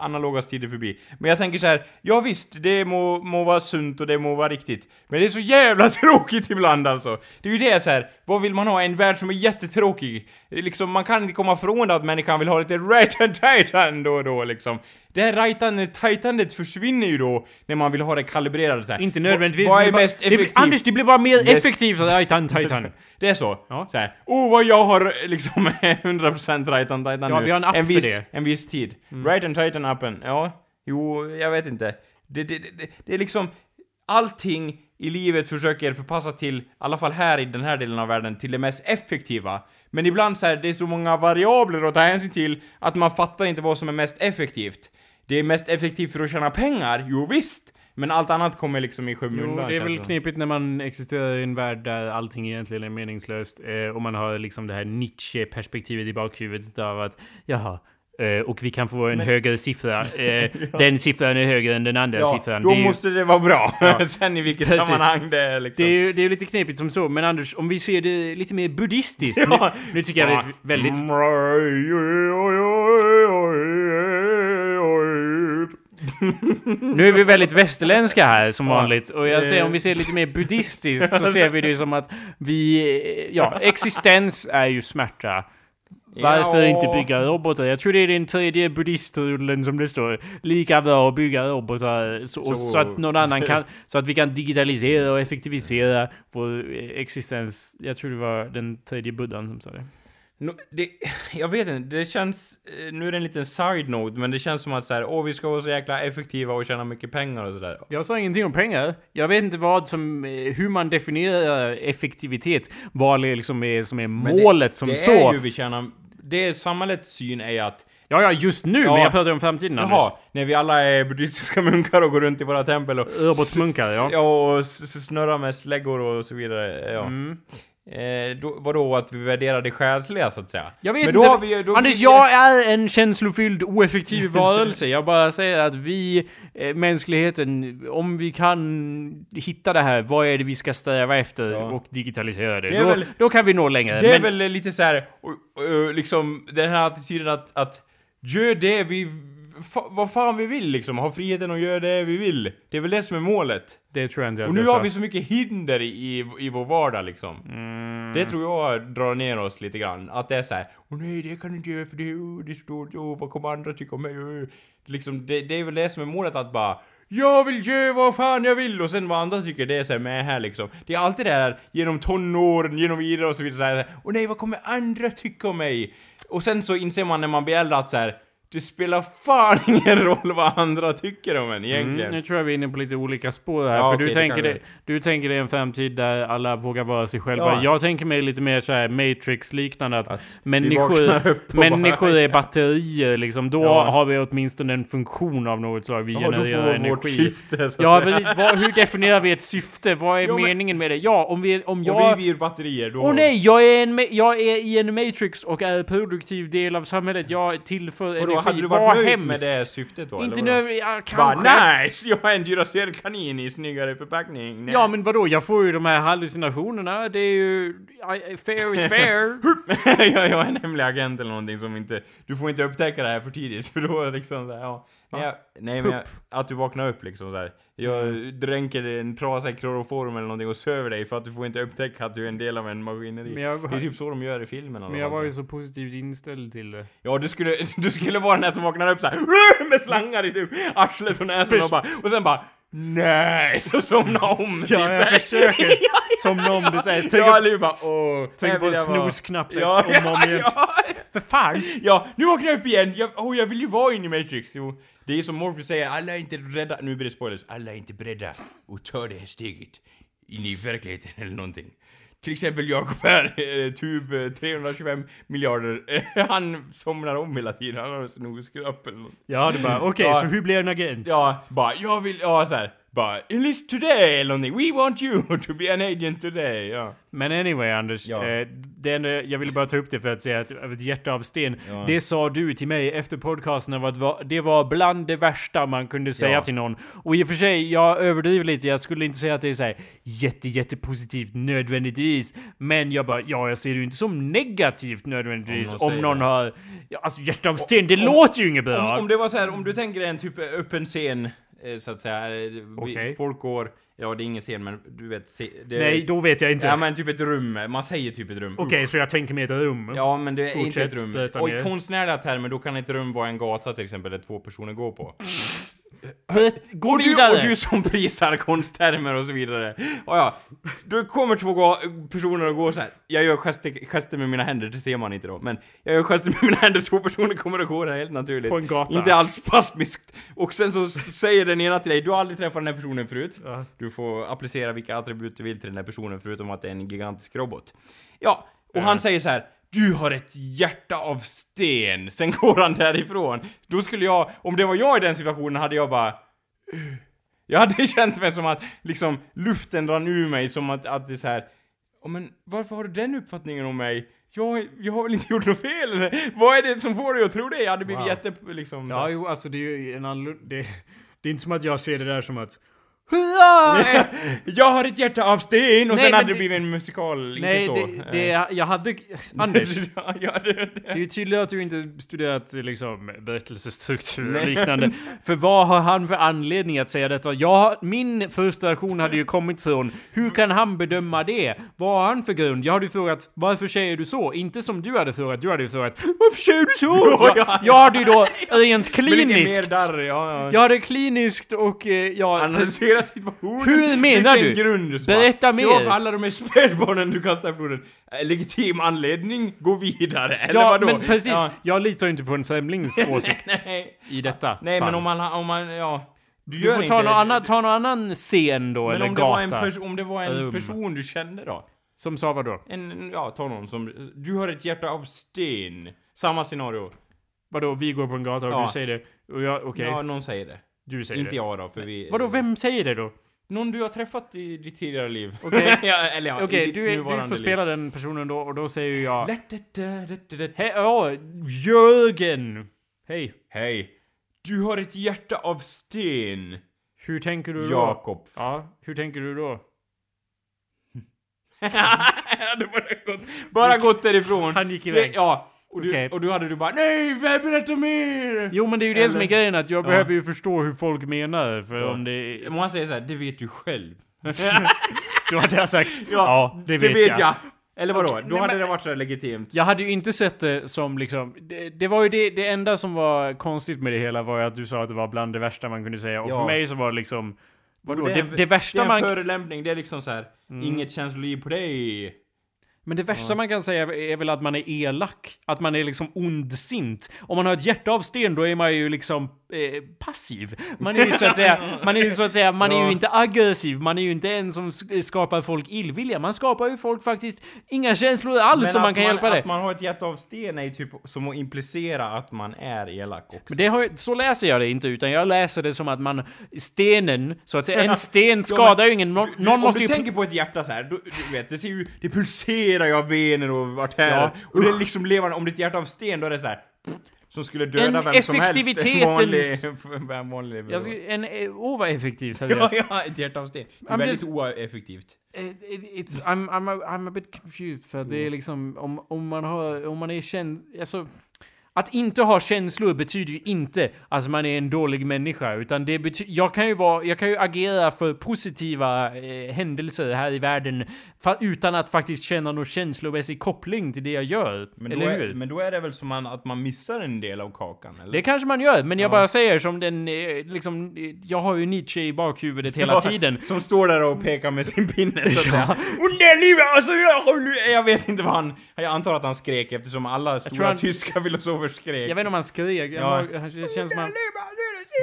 analoga tider förbi. Men jag tänker så här, ja visst, det må, må vara sunt och det må vara riktigt. Men det är så jävla tråkigt ibland alltså. Det är ju det så här vad vill man ha? En värld som är jättetråkig? Det liksom, man kan inte komma ifrån det att människan vill ha lite right and tight då och då liksom. Det här right tajtandet försvinner ju då när man vill ha det kalibrerat så här. Inte nödvändigtvis. Vad det är blir bara- mest det blir- effektivt? Anders, det blir bara mer Mest- effektivt att Titan Titan. Det är så? Ja. Så här. Oh vad jag har liksom 100% right on titan Ja, nu. vi har en app för viss, det. Mm. En viss tid. Right on titan appen, ja. Jo, jag vet inte. Det, det, det, det är liksom... Allting i livet försöker förpassa till, i alla fall här i den här delen av världen, till det mest effektiva. Men ibland så här, det är så många variabler att ta hänsyn till att man fattar inte vad som är mest effektivt. Det är mest effektivt för att tjäna pengar, jo visst. Men allt annat kommer liksom i skymundan. Jo, det är väl knepigt när man existerar i en värld där allting egentligen är meningslöst eh, och man har liksom det här Nietzsche-perspektivet i bakhuvudet av att jaha, och vi kan få en högre siffra. Eh, Den siffran är högre än den andra Ja, siffran. då Det ju- måste det vara bra. Ja. Sen i vilket Precis. sammanhang det är liksom. Det är ju det är lite knepigt som så, men Anders, om vi ser det lite mer buddhistiskt. Ja. Nu, nu tycker jag det är väldigt... Nu är vi väldigt västerländska här som Ja. vanligt. Och jag säger om vi ser lite mer buddhistiskt så ser vi det som att vi... Ja, existens är ju smärta. Varför Ja. inte bygga robotar? Jag tror det är den tredje buddhistrullen som det står. Lika bra att bygga robotar så, Så- så att någon annan kan... Så att vi kan digitalisera och effektivisera vår existens. Jag tror det var den tredje buddhan som sa det. No, det, jag vet inte, det känns... eh, Nu är det en liten side-note, men det känns som att så här, åh vi ska vara så jäkla effektiva och tjäna mycket pengar och sådär. Jag sa ingenting om pengar. Jag vet inte vad som, eh, hur man definierar effektivitet. Vad det liksom är som är Men det- målet som det så. är ju vi tjänar... Det samhällets syn är att Ja, ja, just nu, Ja. men jag pratar om framtiden Anders. Jaha, när vi alla är buddhistiska munkar och går runt i våra tempel och... Robotmunkar, ja. Ja, och snurrar med släggor och så vidare. Ja. Mm. Eh, då, vadå, att vi värderar det själsliga så att säga? Jag vet Men då inte. vi Anders, det- jag är en känslofylld, oeffektiv varelse. Jag bara säger att vi, eh, mänskligheten, om vi kan hitta det här, vad är det vi ska sträva efter Ja. och digitalisera det? Det är då, väl- då kan vi nå längre. Det är men, väl lite så här, liksom den här attityden att, att gör det vi, fa, vad fan vi vill liksom, ha friheten att göra det vi vill. Det är väl det som är målet. det tror jag inte Och nu har vi så mycket hinder i, i vår vardag liksom. Mm. Det tror jag drar ner oss lite grann. Att det är så här, åh nej det kan du inte göra för det, oh, det står, oh, vad kommer andra tycka om mig? Oh. Liksom, det, det är väl det som är målet att bara jag vill göra vad fan jag vill och sen vad andra tycker det är så här med här liksom. Det är alltid det här genom tonåren, genom vidare och så vidare så här, och nej vad kommer andra tycka om mig? Och sen så inser man när man blir äldre att så här, det spelar fan ingen roll vad andra tycker om en egentligen. Mm, nu tror jag vi är inne på lite olika spår här. Ja, för okej, du, tänker det, du tänker dig en framtid där alla vågar vara sig själva. Ja. Jag tänker mig lite mer så här Matrix-liknande. Att, Att människor, människor bara- är batterier liksom. Då Ja. har vi åtminstone en funktion av något slag. Vi Ja, då genererar får vårt energi. syfte Ja precis, vad, hur definierar vi ett syfte? Vad är men- meningen med det? Ja, om vi... Om Och jag... vi blir batterier då... Åh nej, jag är, en, jag är i en Matrix och är produktiv del av samhället. Jag tillför energi. Hade du varit nöjd hemskt. med det syftet då? Inte nu, ja, Bara kanske. nice! Jag är en Duracell-kanin i snyggare förpackning. Nej. Ja men vadå, jag får ju de här hallucinationerna. Det är ju... Fair is fair. jag, jag är en hemlig agent eller någonting som inte... Du får inte upptäcka det här för tidigt för då liksom så här, ja. Nej, jag, nej men jag, att du vaknar upp liksom så här. Jag Mm. dränker en trasa i kloroform eller någonting och söver dig för att du får inte upptäcka att du är en del av en maskineri. Men jag- Det är typ så de gör i filmen Men jag var ju så positivt inställd till det. Ja, du skulle, du skulle vara den där som vaknar upp så här med slangar i typ arslet och näsan och bara... Och sen bara... Nej! Så somna om! Ja, jag typ. försöker. Som någon, du säger, tryck Ja, Liv bara åh... Här på jag vara." snosknapp Ja, om och om ja, igen. ja, För fan! ja, nu vaknar jag upp igen! Jag, oh, jag vill ju vara inne i Matrix! Jo, det är som Morpheus säger, alla är inte rädda, nu blir det spoilers, alla är inte beredda att ta det här steget in i verkligheten eller någonting. Till exempel Jakob här, eh, eh, 325 miljarder, eh, han somnar om hela tiden, han har en snosknapp eller något. Ja, du bara, okej, Ja. så hur blir jag en agent? Ja, bara, jag vill, ja så här. Bara, enlist today eller någonting. We want you to be an agent today. Ja. Men anyway Anders, Ja. eh, det enda, jag ville bara ta upp det för att säga att av ett hjärta av sten. Ja. Det sa du till mig efter podcasten av att det var bland det värsta man kunde säga Ja. till någon. Och i och för sig, jag överdriver lite, jag skulle inte säga att det är såhär jätte, jättepositivt nödvändigtvis. Men jag bara, ja jag ser det ju inte som negativt nödvändigtvis Om om någon någon, säger har... Ja, alltså hjärta av sten, det om- låter ju inget bra! Om, om det var så här, om du tänker en typ öppen scen, så att säga. eh, Okej. Folk går, ja det är ingen scen men du vet, det, Nej, då vet jag inte. Ja men typ ett rum, man säger typ ett rum. Okej, så jag tänker mig ett rum. Ja men det är inte Fortsätt, ett rum. Och i konstnärliga termer då kan ett rum vara en gata till exempel där två personer går på. Gå och, du, vidare! och du som prisar konsttermer och så vidare. Ja, ja. Då kommer två personer och går så här. Jag gör gester, gester med mina händer, det ser man inte då. Men jag gör gester med mina händer, två personer kommer och går där helt naturligt. På en gata. Inte alls spasmiskt. Och sen så säger den ena till dig, du har aldrig träffat den här personen förut. Ja. Du får applicera vilka attribut du vill till den här personen förutom att det är en gigantisk robot. Ja, och Ja. han säger så här. Du har ett hjärta av sten. Sen går han därifrån. Då skulle jag, om det var jag i den situationen hade jag bara... Jag hade känt mig som att liksom luften rann ur mig som att, att det är så här. "Ja, men varför har du den uppfattningen om mig? Jag, jag har väl inte gjort något fel eller? Vad är det som får dig att tro det? Jag hade blivit Wow. jätte, liksom... Ja, jo, alltså det är ju en annorlunda... Det, det är inte som att jag ser det där som att... Hurra! jag har ett hjärta av sten! Och Nej, sen hade det det- blivit en musikal, Nej, inte så. det, det, jag hade... Anders, ja, ja, det, det är ju tydligt att du inte studerat liksom berättelsestruktur och liknande. För vad har han för anledning att säga detta? Jag, min första reaktion hade ju kommit från hur kan han bedöma det? Vad har han för grund? Jag hade ju frågat varför säger du så? Inte som du hade frågat. Du hade ju frågat varför säger du så? Ja, Jag, ja. jag hade ju då rent kliniskt. darr, ja, ja. Jag hade kliniskt och eh, jag... Analysera situationen. Hur menar Vilken du? grund. Berätta mer. Ja, för alla de här spädbarnen du kastar floden. Eh, Legitim anledning, gå vidare. Eller Ja, vadå? men precis. Ja. Jag litar inte på en främlings åsikt nej, i detta nej fall. men om man, om man, ja. Du, Du får ta det. någon, annan, ta någon annan scen då, Men eller om det, var en gata. om det var en Rum. person du kände då? Som sa vad då? En, ja, ta någon som, du har ett hjärta av sten. Samma scenario. Vadå, vi går på en gata och Ja. du säger det. Och jag, okej, Ja, någon säger det. Du säger Inte det. jag då, för vi... Vadå, vem säger det då? Någon du har träffat i ditt tidigare liv. Okej. ja, eller ja, i ditt du, är- du får liv. spela den personen då, och då säger jag... Hej! Ja, Jörgen! Hej. Hej! Du har ett hjärta av sten. Hur tänker du då? Jakob. Ja, hur tänker du då? Jag hade bara gått, bara gått därifrån. Han gick Det, iväg. ja. Och, du, Okej. och du hade du bara Nej, berätta mer! Jo men det är ju det som är grejen, att jag Ja. behöver ju förstå hur folk menar, för Ja. om det... Man säger så här, det vet du själv. Du hade jag sagt. Ja, det vet, jag. Eller vadå? Okej, Då nej, hade men- det varit så legitimt. Jag hade ju inte sett det som liksom... Det, det var ju det, det enda som var konstigt med det hela var ju att du sa att det var bland det värsta man kunde säga. Och Ja. för mig så var det liksom... Vadå? är Det, en- det, värsta det är en man... förolämpning, det är liksom så här. inget känsloliv på dig. Men det värsta man kan säga är väl att man är elak. Att man är liksom ondsint. Om man har ett hjärta av sten då är man ju liksom eh, passiv. Man är ju så att säga, man är ju så att säga, man är ju inte aggressiv. Man är ju inte en som sk- skapar folk illvilja. Man skapar ju folk faktiskt inga känslor alls som att man kan hjälpa att det. man har ett hjärta av sten är ju typ som att implicera att man är elak också. Men det har, så läser jag det inte, utan jag läser det som att man... Stenen, så att säga, en sten skadar ju ingen. Någon, Du, någon om måste du ju... tänker på ett hjärta så här, du, du vet, det ser ju, det pulserar ju av vener och här. Ja. Och det är liksom levande, om ett hjärta av sten då är det så här. pff, Som skulle döda En vem som helst. En vanlig, en vanlig Jag ska, en, eh, åh vad effektivt hade ja, ja, ett hjärta av sten. I'm väldigt just- oeffektivt. Eh, it- It's, I'm, I'm, a, I'm a bit confused för att det är liksom om, om man har, om man är känd, alltså att inte ha känslor betyder ju inte att man är en dålig människa, utan det betyder, jag kan ju vara, jag kan ju agera för positiva eh, händelser här i världen utan att faktiskt känna någon känslomässig koppling till det jag gör. Men då, eller är, hur? men då är det väl som man, att man missar en del av kakan, eller? Det kanske man gör, men jag Ja. bara säger som den, eh, liksom, jag har ju Nietzsche i bakhuvudet hela Ja, tiden. Som står där och pekar med sin pinne så att livet, alltså jag, jag vet inte vad han... Jag antar att han skrek eftersom alla stora han- tyska filosofer skrek. Jag vet inte om han skrek, Ja. det känns som han...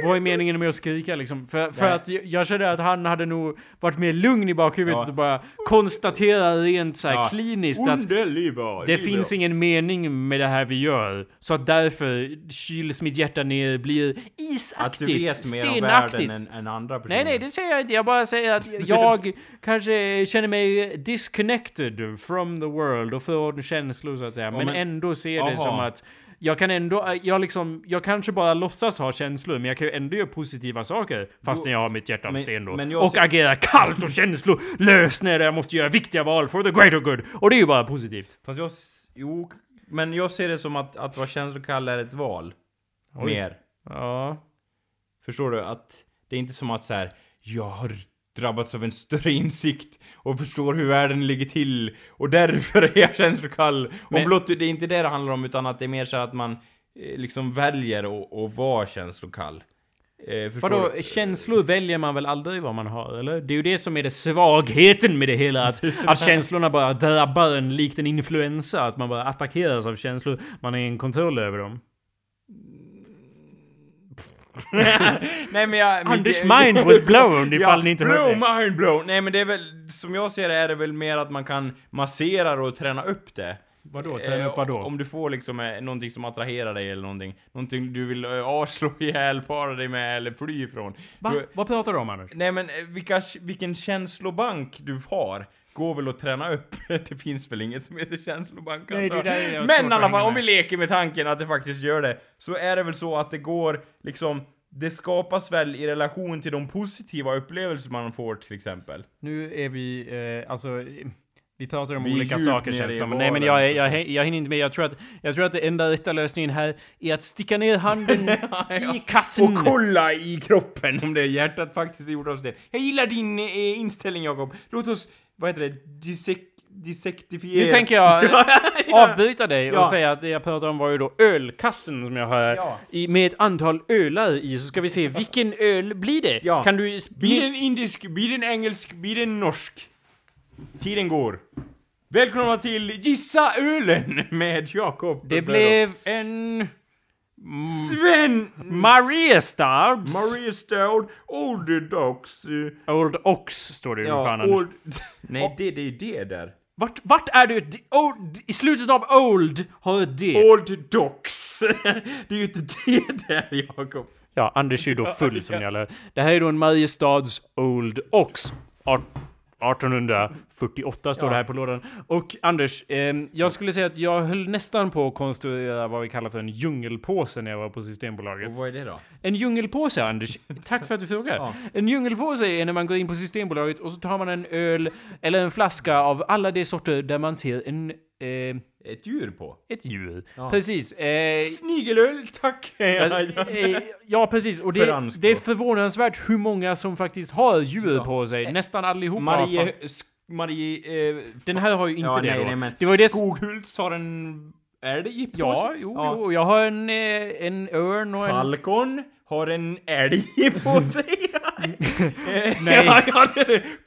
Vad är meningen med att skrika liksom? För, för att jag, jag kände att han hade nog varit mer lugn i bakhuvudet Ja. och bara konstatera rent så här Ja. kliniskt att Underlivet, det finns ingen mening med det här vi gör. Så att därför kyls mitt hjärta ner, blir Att isaktigt, du vet mer om stenaktigt. världen än, än andra personer. Nej, nej, det säger jag inte. Jag bara säger att jag kanske känner mig disconnected from the world och från känslor så att säga. Men, men- ändå ser det Aha. som att jag kan ändå, jag liksom, jag kanske bara låtsas ha känslor, men jag kan ju ändå göra positiva saker fastän jag har mitt hjärta av men- sten då. men och ser- agera kallt och känslolös när jag måste göra viktiga val for the greater good. Och det är ju bara positivt. Fast jag... Jo, men jag ser det som att, att vara känslokall är ett val. Oj. Mer. Ja. Förstår du? Att det är inte som att så här. Jag har drabbats av en större insikt och förstår hur världen ligger till och därför är jag känslokall. Men- blott det är inte det det handlar om utan att det är mer så att man eh, liksom väljer att, att vara känslokall. Eh, Vadå, känslor väljer man väl aldrig vad man har, eller? Det är ju det som är det svagheten med det hela, att, att känslorna bara drabbar en likt en influensa, att man bara attackeras av känslor, man är en kontroll över dem. Nej men jag... Anders mind was blown, ifall ni inte blow, hörde mind blown! Nej men det är väl, som jag ser det är det väl mer att man kan massera det och träna upp det. Vadå, träna upp Eh, vadå? Om du får liksom eh, någonting som attraherar dig eller någonting. Någonting du vill eh, avslå ihjäl, para dig med eller fly ifrån. Va? Du, Vad pratar du om Anders? nej men eh, vilka, vilken känslobank du har. Går väl att träna upp. det finns väl inget som heter känslobank Nej, det där är Men i alla fall, om vi leker med tanken att det faktiskt gör det, så är det väl så att det går liksom det skapas väl i relation till de positiva upplevelser man får till exempel. Nu är vi, eh, alltså... Vi pratar om Vi olika saker känns det som. Nej men jag, jag, jag, jag hinner inte med. Jag tror att, jag tror att det enda rätta lösningen här är att sticka ner handen i kassen. Och kolla i kroppen om det är hjärtat faktiskt gjort oss det. Jag gillar din eh, inställning Jakob. Låt oss, vad heter det, dissek, dissektifiera. Nu tänker jag Ja. avbryta dig och Ja. säga att det jag pratar om var ju då ölkassen som jag har. Ja. I, med ett antal ölar i, så ska vi se vilken öl blir det? Ja. Kan du... Blir det en indisk, blir det en engelsk, blir det en norsk? Tiden går. Välkomna till Gissa Ölen med Jakob. Det blev en... Sven... Maria Stouts. Maria Stout, Old Dogs. Old Ox står det ju ja, fan old... Nej, det, det är ju det där. Vart, vart är du? Old, I slutet av Old har ett D. Old Docs. det är ju inte det där, Jakob. Ja, Anders är ju då full som ni alla... Det här är då en Mariestads Old Ox. 1800 48 står ja. det här på lådan. Och Anders, eh, jag skulle säga att jag höll nästan på att konstruera vad vi kallar för en djungelpåse när jag var på Systembolaget. Och vad är det då? En djungelpåse, Anders. Tack för att du frågar. Ja. En djungelpåse är när man går in på Systembolaget och så tar man en öl eller en flaska av alla de sorter där man ser en eh, ett djur på? Ett djur. Ja. Precis. Eh, Snigelöl, tack! Eh, eh, ja, precis. Och det, För det är förvånansvärt hur många som faktiskt har djur ja. på sig. Eh, nästan allihopa. Marie Marie... Eh, Den här har ju inte ja, det nej, då. nej, men det var ju det. Skoghults har en älg på Ja, sig. jo, Ja. jo. Jag har en, eh, en örn och en... Falcon har en älg på sig. Eh, Nej. Ja, ja.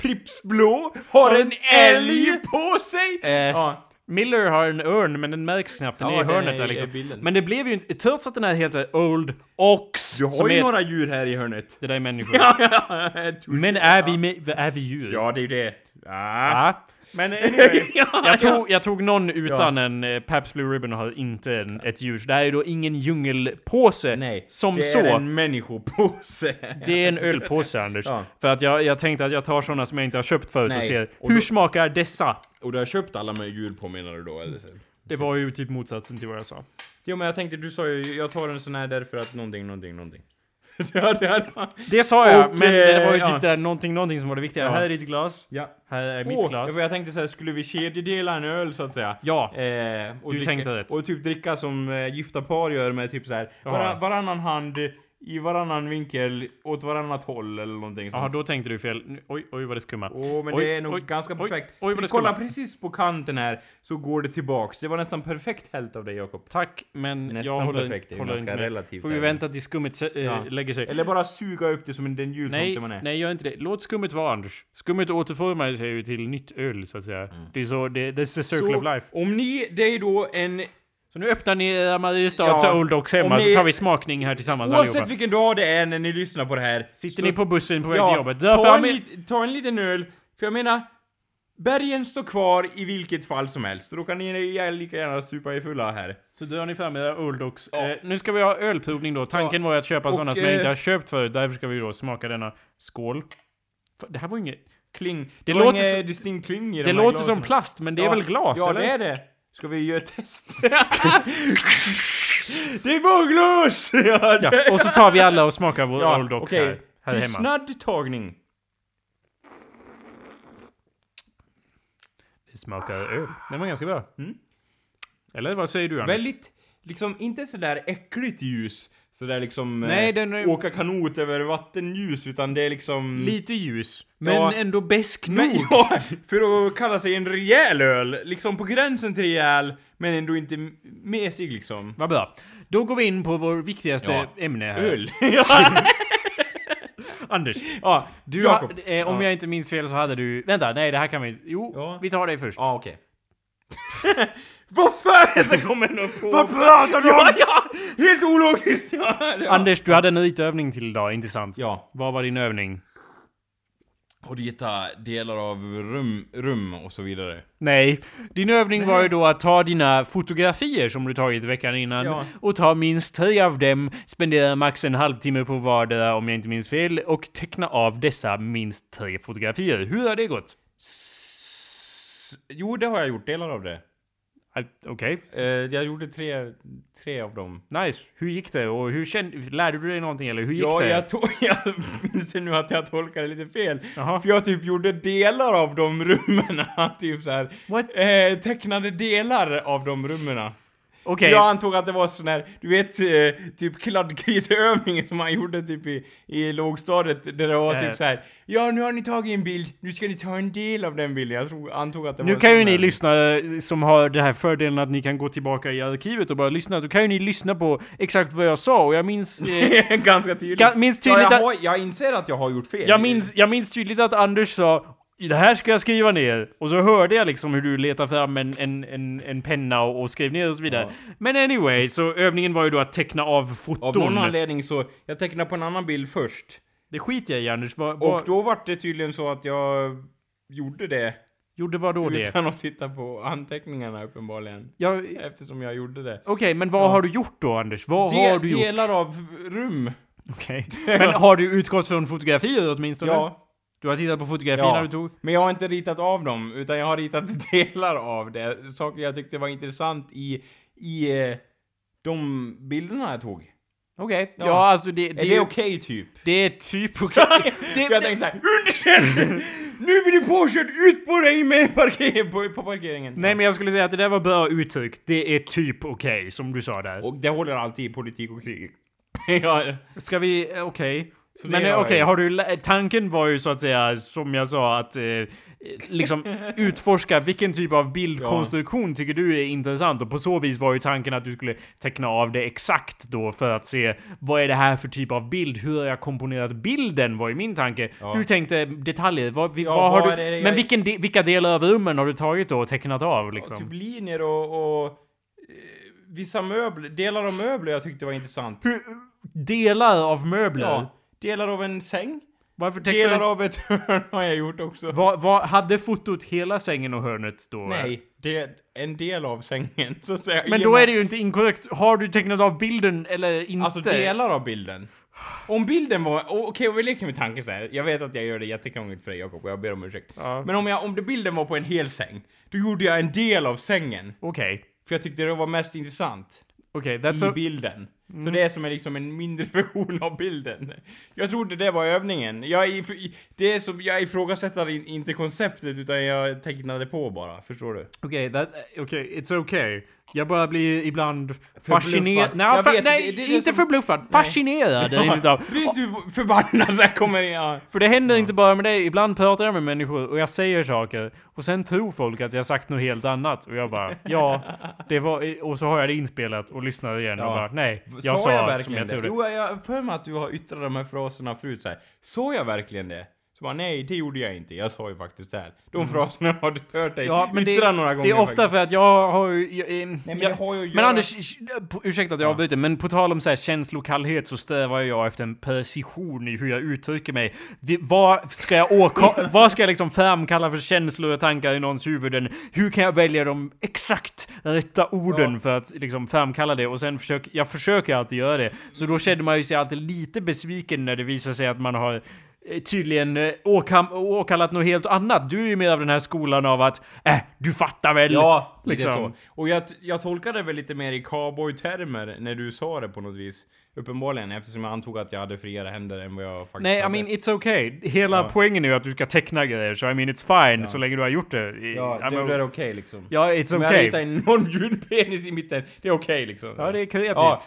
Pripps Blå har en älg på sig. Eh, Ja. Miller har en örn, men den märks knappt. Den Ja, är i hörnet är där liksom. Men det blev ju inte... Trots att den här heter Old Ox. Du har ju några djur här i hörnet. Det där är människor. Ja. Men är vi, med, är vi djur? Ja, det är ju det. Ja. Ja. Men anyway. Ja, Jag ja. tog, jag tog någon utan en eh, Pabst Blue Ribbon och har inte en, ett djur. Så det här är då ingen djungelpåse. Nej, som det så. är en människopåse. Det är en ölpåse Anders. Ja. För att jag, jag tänkte att jag tar såna som jag inte har köpt förut Nej. och ser Och hur då- smakar dessa? Och du har köpt alla med djur på menar du då eller? Så? Det var ju typ motsatsen till vad jag sa. Jo men jag tänkte, du sa ju, jag tar en sån här därför att någonting, någonting, någonting. det hade man. Det sa jag, Och, men det var ju eh, typ ja. där någonting, någonting som var det viktiga. Ja. Här är ditt glas. Ja. Här är mitt Åh, glas. jag tänkte såhär, skulle vi kedjedela en öl så att säga? Ja. Eh, och Du dricka, tänkte rätt. Och typ dricka som eh, gifta par gör med typ såhär, vara, varannan hand i varannan vinkel åt varannat håll eller någonting Jaha, sånt. då tänkte du fel. Oj, oj vad det skummar. Åh, men Oj, det är nog oj, ganska oj, perfekt. oj, vad det Kolla precis på kanten här, så går det tillbaks. Det var nästan perfekt hälft av dig Jakob. Tack, men Nästan jag håller, perfekt, det håller ganska inte relativt Får vi vänta tills skummet äh, Ja. lägger sig. Eller bara suga upp det som en den jultomte man är. nej gör inte det. Låt skummet vara Anders. Skummet återformar sig ju till nytt öl så att säga. Det är så, det, that's the circle Mm. Så, of life. om ni, det är då en Så nu öppnar ni era Mariestads Ja, Old Dogs hemma om så ni- tar vi smakning här tillsammans Oavsett allihopa. vilken dag det är när ni lyssnar på det här. Sitter så- ni på bussen på väg till ja, jobbet? Dra ta, en er- lit, ta en liten öl. För jag menar, bergen står kvar i vilket fall som helst. Då kan ni lika gärna supa i fulla här. Så drar ni fram era Old Dogs. Ja. Eh, nu ska vi ha ölprovning då. Tanken var ju att köpa sådana som jag eh, inte har köpt förut. Därför ska vi då smaka denna. Skål. Det här var inget... Kling. Det Det var låter inget så- distinkt kling i Det de låter glasen. som plast, men det är Ja. väl glas, Ja, eller? det är det. Ska vi göra ett test? det var glas! ja, det- Ja, och så tar vi alla och smakar vår ja, Old Dogs okej. här, här. Tystnad tagning. Det smakar öl. Den var ganska bra. Mm. Eller vad säger du Anders? Väldigt, liksom inte sådär äckligt ljus. Sådär liksom Nej, eh, den är- åka kanot över vattenljus, utan det är liksom... Lite ljus. Men Ja. ändå besk nog. Ja, för att kalla sig en rejäl öl. Liksom på gränsen till rejäl, men ändå inte mesig liksom. Vad bra. Då går vi in på vår viktigaste Ja. ämne här. Öl. Anders, ja, du ha, eh, om ja. jag inte minns fel så hade du... Vänta, nej det här kan vi Jo, vi tar det först. Ja, okej. Vad fan så kommer någon på? Vad pratar du om? Ja, ja! Helt ologiskt! Ja, ja. Anders, du hade en ritövning till idag, inte sant? Ja. Vad var din övning? Och rita delar av rum, rum och så vidare. Nej, din övning var ju då att ta dina fotografier som du tagit veckan innan Ja. och ta minst tre av dem, spendera max en halvtimme på vardera om jag inte minns fel och teckna av dessa minst tre fotografier. Hur har det gått? S- Jo, det har jag gjort. Delar av det. Okej, Eh, jag gjorde tre, tre av dem. nice. Hur gick det? Och hur kände... Lärde du dig någonting eller hur gick Ja, det? jag, to- jag inser nu att jag tolkade lite fel. Jaha. För jag typ gjorde delar av de rummen. typ så här. What? Eh, tecknade delar av de rummen. Okej. Jag antog att det var sån här, du vet, eh, typ kladdkrigsövning som man gjorde typ i, i lågstadiet. Där det var Eh. typ så här. Ja, nu har ni tagit en bild, nu ska ni ta en del av den bilden. Jag tror, antog att det Nu var kan ju ni lyssna, eh, som har den här fördelen att ni kan gå tillbaka i arkivet och bara lyssna. Då kan ju ni lyssna på exakt vad jag sa och jag minns... Eh, Ganska tydligt. Ga- minns tydligt ja, jag, har, jag inser att jag har gjort fel. jag, minns, jag minns tydligt att Anders sa det här ska jag skriva ner. Och så hörde jag liksom hur du letade fram en, en, en, en penna och, och skrev ner och så vidare. Men anyway, så övningen var ju då att teckna av Av foton. någon anledning så, jag tecknade på en annan bild först. Det skiter jag i Anders. Vad, Och vad, då var det tydligen så att jag gjorde det gjorde vad då det? utan att titta på anteckningarna uppenbarligen. Ja, Eftersom jag gjorde det. Okej, men vad har du gjort då Anders? Vad De, har du gjort? delar av rum. Okej. Men har du utgått från fotografier åtminstone? Ja. Du har tittat på fotografierna Ja. du tog? Men jag har inte ritat av dem, utan jag har ritat delar av det. Saker jag tyckte var intressant i, i eh, de bilderna jag tog. Okej. Ja. Ja. alltså det... Det, är det okej typ? det är typ okej. Det, jag tänkte såhär, underkänd! Nu blir du påkörd, ut på dig med parker på, på parkeringen! Nej men jag skulle säga att det där var bra uttryckt. Det är typ okej, som du sa där. Och det håller alltid i politik och krig. ja, Ska vi... Okej. Det Men eh, har okej, jag har du... Tanken var ju så att säga, som jag sa, att eh, liksom utforska vilken typ av bildkonstruktion tycker du är intressant och på så vis var ju tanken att du skulle teckna av det exakt då för att se vad är det här för typ av bild? Hur har jag komponerat bilden? Var ju min tanke. Ja. Du tänkte detaljer. Vad, Ja, vad har du... det Men jag- vilken de, vilka delar av rummen har du tagit då och tecknat av liksom? Typ linjer och, och eh, vissa möbler, delar av möbler jag tyckte var intressant. Delar av möbler? Delar av en säng. Varför Delar du... av ett hörn har jag gjort också. Vad, vad, hade fotot hela sängen och hörnet då? Nej, det är en del av sängen, så att säga. Men I då är det ju inte inkorrekt. Har du tecknat av bilden eller inte? Alltså delar av bilden. Om bilden var, okej om vi leker med tanken så här. jag vet att jag gör det jättekrångligt för dig Jakob och jag ber om ursäkt. Ja. Men om, jag, om det bilden var på en hel säng, då gjorde jag en del av sängen. Okej. För jag tyckte det var mest intressant. Okej, I that's a... bilden. Så det är som en, liksom en mindre version av bilden. Jag trodde det var övningen. Jag, if- det är som, jag ifrågasätter in, inte konceptet utan jag tecknade på bara, förstår du? Okej, that... Okej, it's okay. Jag bara blir ibland fascinerad... Nej, Jag fa- vet, nej det- det inte som- förbluffad. Fascinerad det utav. Blir inte du förbannad så jag kommer in, ja. För det händer inte bara med dig. Ibland pratar jag med människor och jag säger saker och sen tror folk att jag sagt något helt annat och jag bara ja, det var... Och så har jag det inspelat och lyssnar igen och Ja. bara nej, jag sa, jag som jag det? trodde. Jo, jag har för mig att du har yttrat de här fraserna förut så här. Sa jag verkligen det? Så bara, nej, det gjorde jag inte. Jag sa ju faktiskt det här. De fraserna har du hört dig Mm. Ja, men det, yttra några gånger det är ofta faktiskt. för att jag har ju... jag- eh, men jag- det har ju men Anders, ursäkta att jag avbryter, men på tal om så här känslokallhet så strävar jag efter en precision i hur jag uttrycker mig. Vad ska jag åka, vad ska jag liksom framkalla för känslor och tankar i någons huvuden? Hur kan jag välja de exakt rätta orden Ja. för att liksom framkalla det? Och sen försöker, jag försöker alltid göra det. Så då känner man ju sig alltid lite besviken när det visar sig att man har tydligen eh, åkallat något helt annat. Du är ju mer av den här skolan av att äh, du fattar väl? Ja, liksom. så. Och jag, jag tolkade det väl lite mer i cowboy-termer när du sa det på något vis. Uppenbarligen, eftersom jag antog att jag hade friare händer än vad jag faktiskt Nej, I hade. mean it's okay. Hela Ja. poängen är ju att du ska teckna grejer, så I mean it's fine så länge du har gjort det. I- Ja, I'm det, det är okej liksom. ja it's Om jag okay. ritar en non-ljud penis i mitten, det är okej liksom. Ja, det är kreativt. Ja.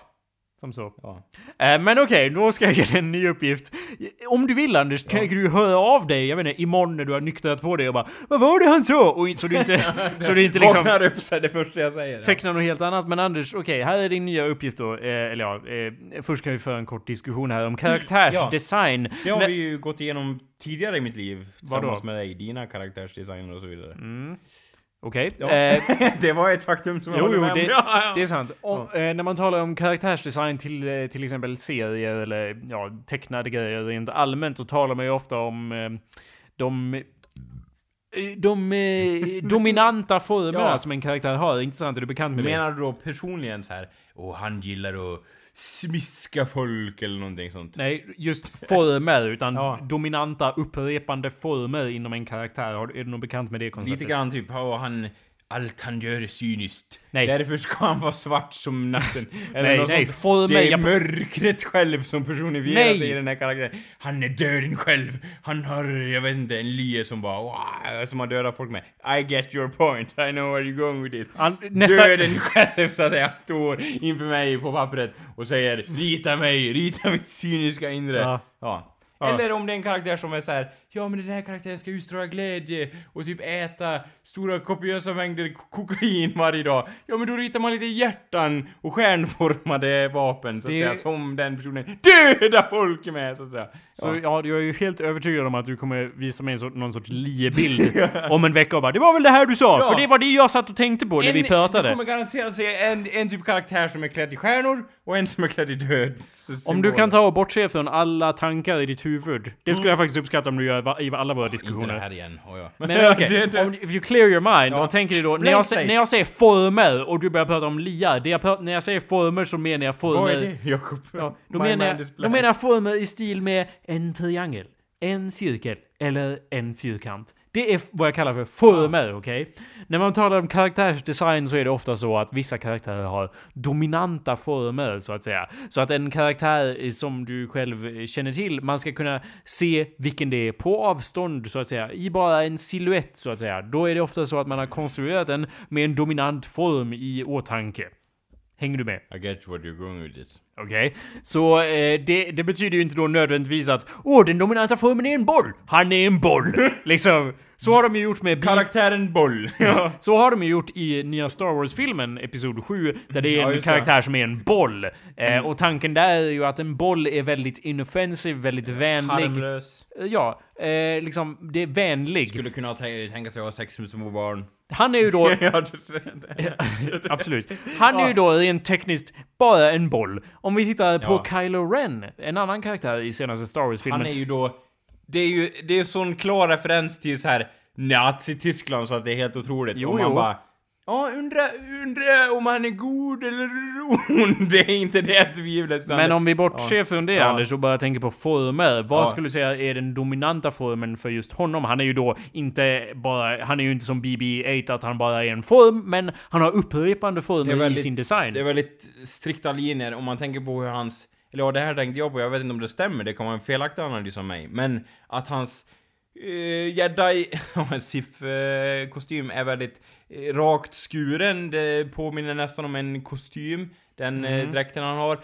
Som så. Ja. Eh, men okej, då ska jag ge dig en ny uppgift. Om du vill Anders, kan du höra av dig, jag vet inte, imorgon när du har nyktrat på dig och bara Vad var det han sa? Och, så du inte, så du inte liksom Vaknar upp är det första jag säger. tecknar något helt annat. Men Anders, okej, här är din nya uppgift då. Eh, eller ja, eh, först kan vi föra en kort diskussion här om karaktärsdesign. Det har vi ju gått igenom tidigare i mitt liv. Vadå? Tillsammans med dig, dina karaktärsdesigner och så vidare. Mm. Okej. Ja. Eh, det var ett faktum som jag Jo, håller med om. det, Ja, ja. det är sant. Och, eh, när man talar om karaktärsdesign till eh, till exempel serier eller ja, tecknade grejer rent allmänt så talar man ju ofta om eh, de de eh, dominanta formerna Ja. som en karaktär har. Intressant, är du bekant med det? Menar du då personligen så här, och han gillar att smiska folk eller någonting sånt? Nej, just former, utan Ja. dominanta upprepande former inom en karaktär. Är du nog bekant med det konceptet? Lite grann typ, han... Allt han gör är cyniskt. Nej. Därför ska han vara svart som natten. Eller Nej, något nej, sånt. Det är jag- mörkret själv som personifierar sig i den här karaktären. Han är döden själv. Han har, jag vet inte, en lie som bara wow, som har dödat folk med. I get your point. I know where you're going with this. Han- nästa- Döden själv så att säga står inför mig på pappret och säger rita mig, rita mitt cyniska inre. Ja. Ja. Eller om det är en karaktär som är så här, ja men den här karaktären ska utstråla glädje och typ äta stora kopiösa mängder ko- kokain varje dag. Ja men då ritar man lite hjärtan och stjärnformade vapen så att Det- säga, som den personen döda folk med så att säga. Så ja. ja, jag är ju helt övertygad om att du kommer visa mig en sort, någon sorts liebild om en vecka och bara Det var väl det här du sa, Ja. för det var det jag satt och tänkte på när vi Du pratade. kommer garanterat se en, en typ karaktär som är klädd i stjärnor och en som är klädd i död. Om du kan ta och bortse från alla tankar i ditt huvud. Det skulle jag faktiskt uppskatta om du gör i alla våra Inte det diskussioner. här igen. Oh, ja. Men okej, det, det, om if you clear your mind Ja. och tänker då, när jag, när jag säger former och du börjar prata om liar, det jag pratar, när jag säger former så menar jag former... vad är det Jakob? Ja, då, menar jag, då menar jag former i stil med en triangel, en cirkel eller en fyrkant. Det är vad jag kallar för former, okej? När man talar om karaktärsdesign så är det ofta så att vissa karaktärer har dominanta former, så att säga. Så att en karaktär som du själv eh, känner till, man ska kunna se vilken det är på avstånd, så att säga, i bara en silhuett, så att säga. Då är det ofta så att man har konstruerat den med en dominant form i åtanke. Hänger du med? I get what you're going with this. Okej, så eh, det, det betyder ju inte då nödvändigtvis att Åh, den dominanta formen är en boll! Han är en boll! liksom, så har de ju gjort med... Karaktären Boll. ja. så har de ju gjort i nya Star Wars-filmen, Episod 7, där det är Ja, en det. karaktär som är en boll. Eh, och tanken där är ju att en boll är väldigt inoffensiv, väldigt vänlig. Harmlös. Eh, Ja, eh, liksom, det är vänlig. Skulle kunna tä- tänka sig att ha sex med små barn. Han är ju då... ja. Absolut. Han är ju då rent tekniskt bara en boll. Om vi tittar på Ja. Kylo Ren, en annan karaktär i senaste Star Wars-filmen. Han är ju då... Det är ju det är sån klar referens till så här Nazi-Tyskland så att det är helt otroligt. Jo, och man jo. bara... Ja, undra, undra om han är god eller ond. Det är inte det tvivlet. Men om vi bortser från det Ja. Anders och bara tänker på former. Vad Ja. skulle du säga är den dominanta formen för just honom? Han är ju då inte bara, han är ju inte som BB-8 att han bara är en form, men han har upprepande former väldigt- i sin design. Det är väldigt strikta linjer om man tänker på hur hans... Eller ja, det här tänkte jag på, jag vet inte om det stämmer, det kan vara en felaktig analys av mig. Men att hans uh, jedi, Sith-kostym är väldigt eh, rakt skuren, det påminner nästan om en kostym. Den Mm. eh, dräkten han har.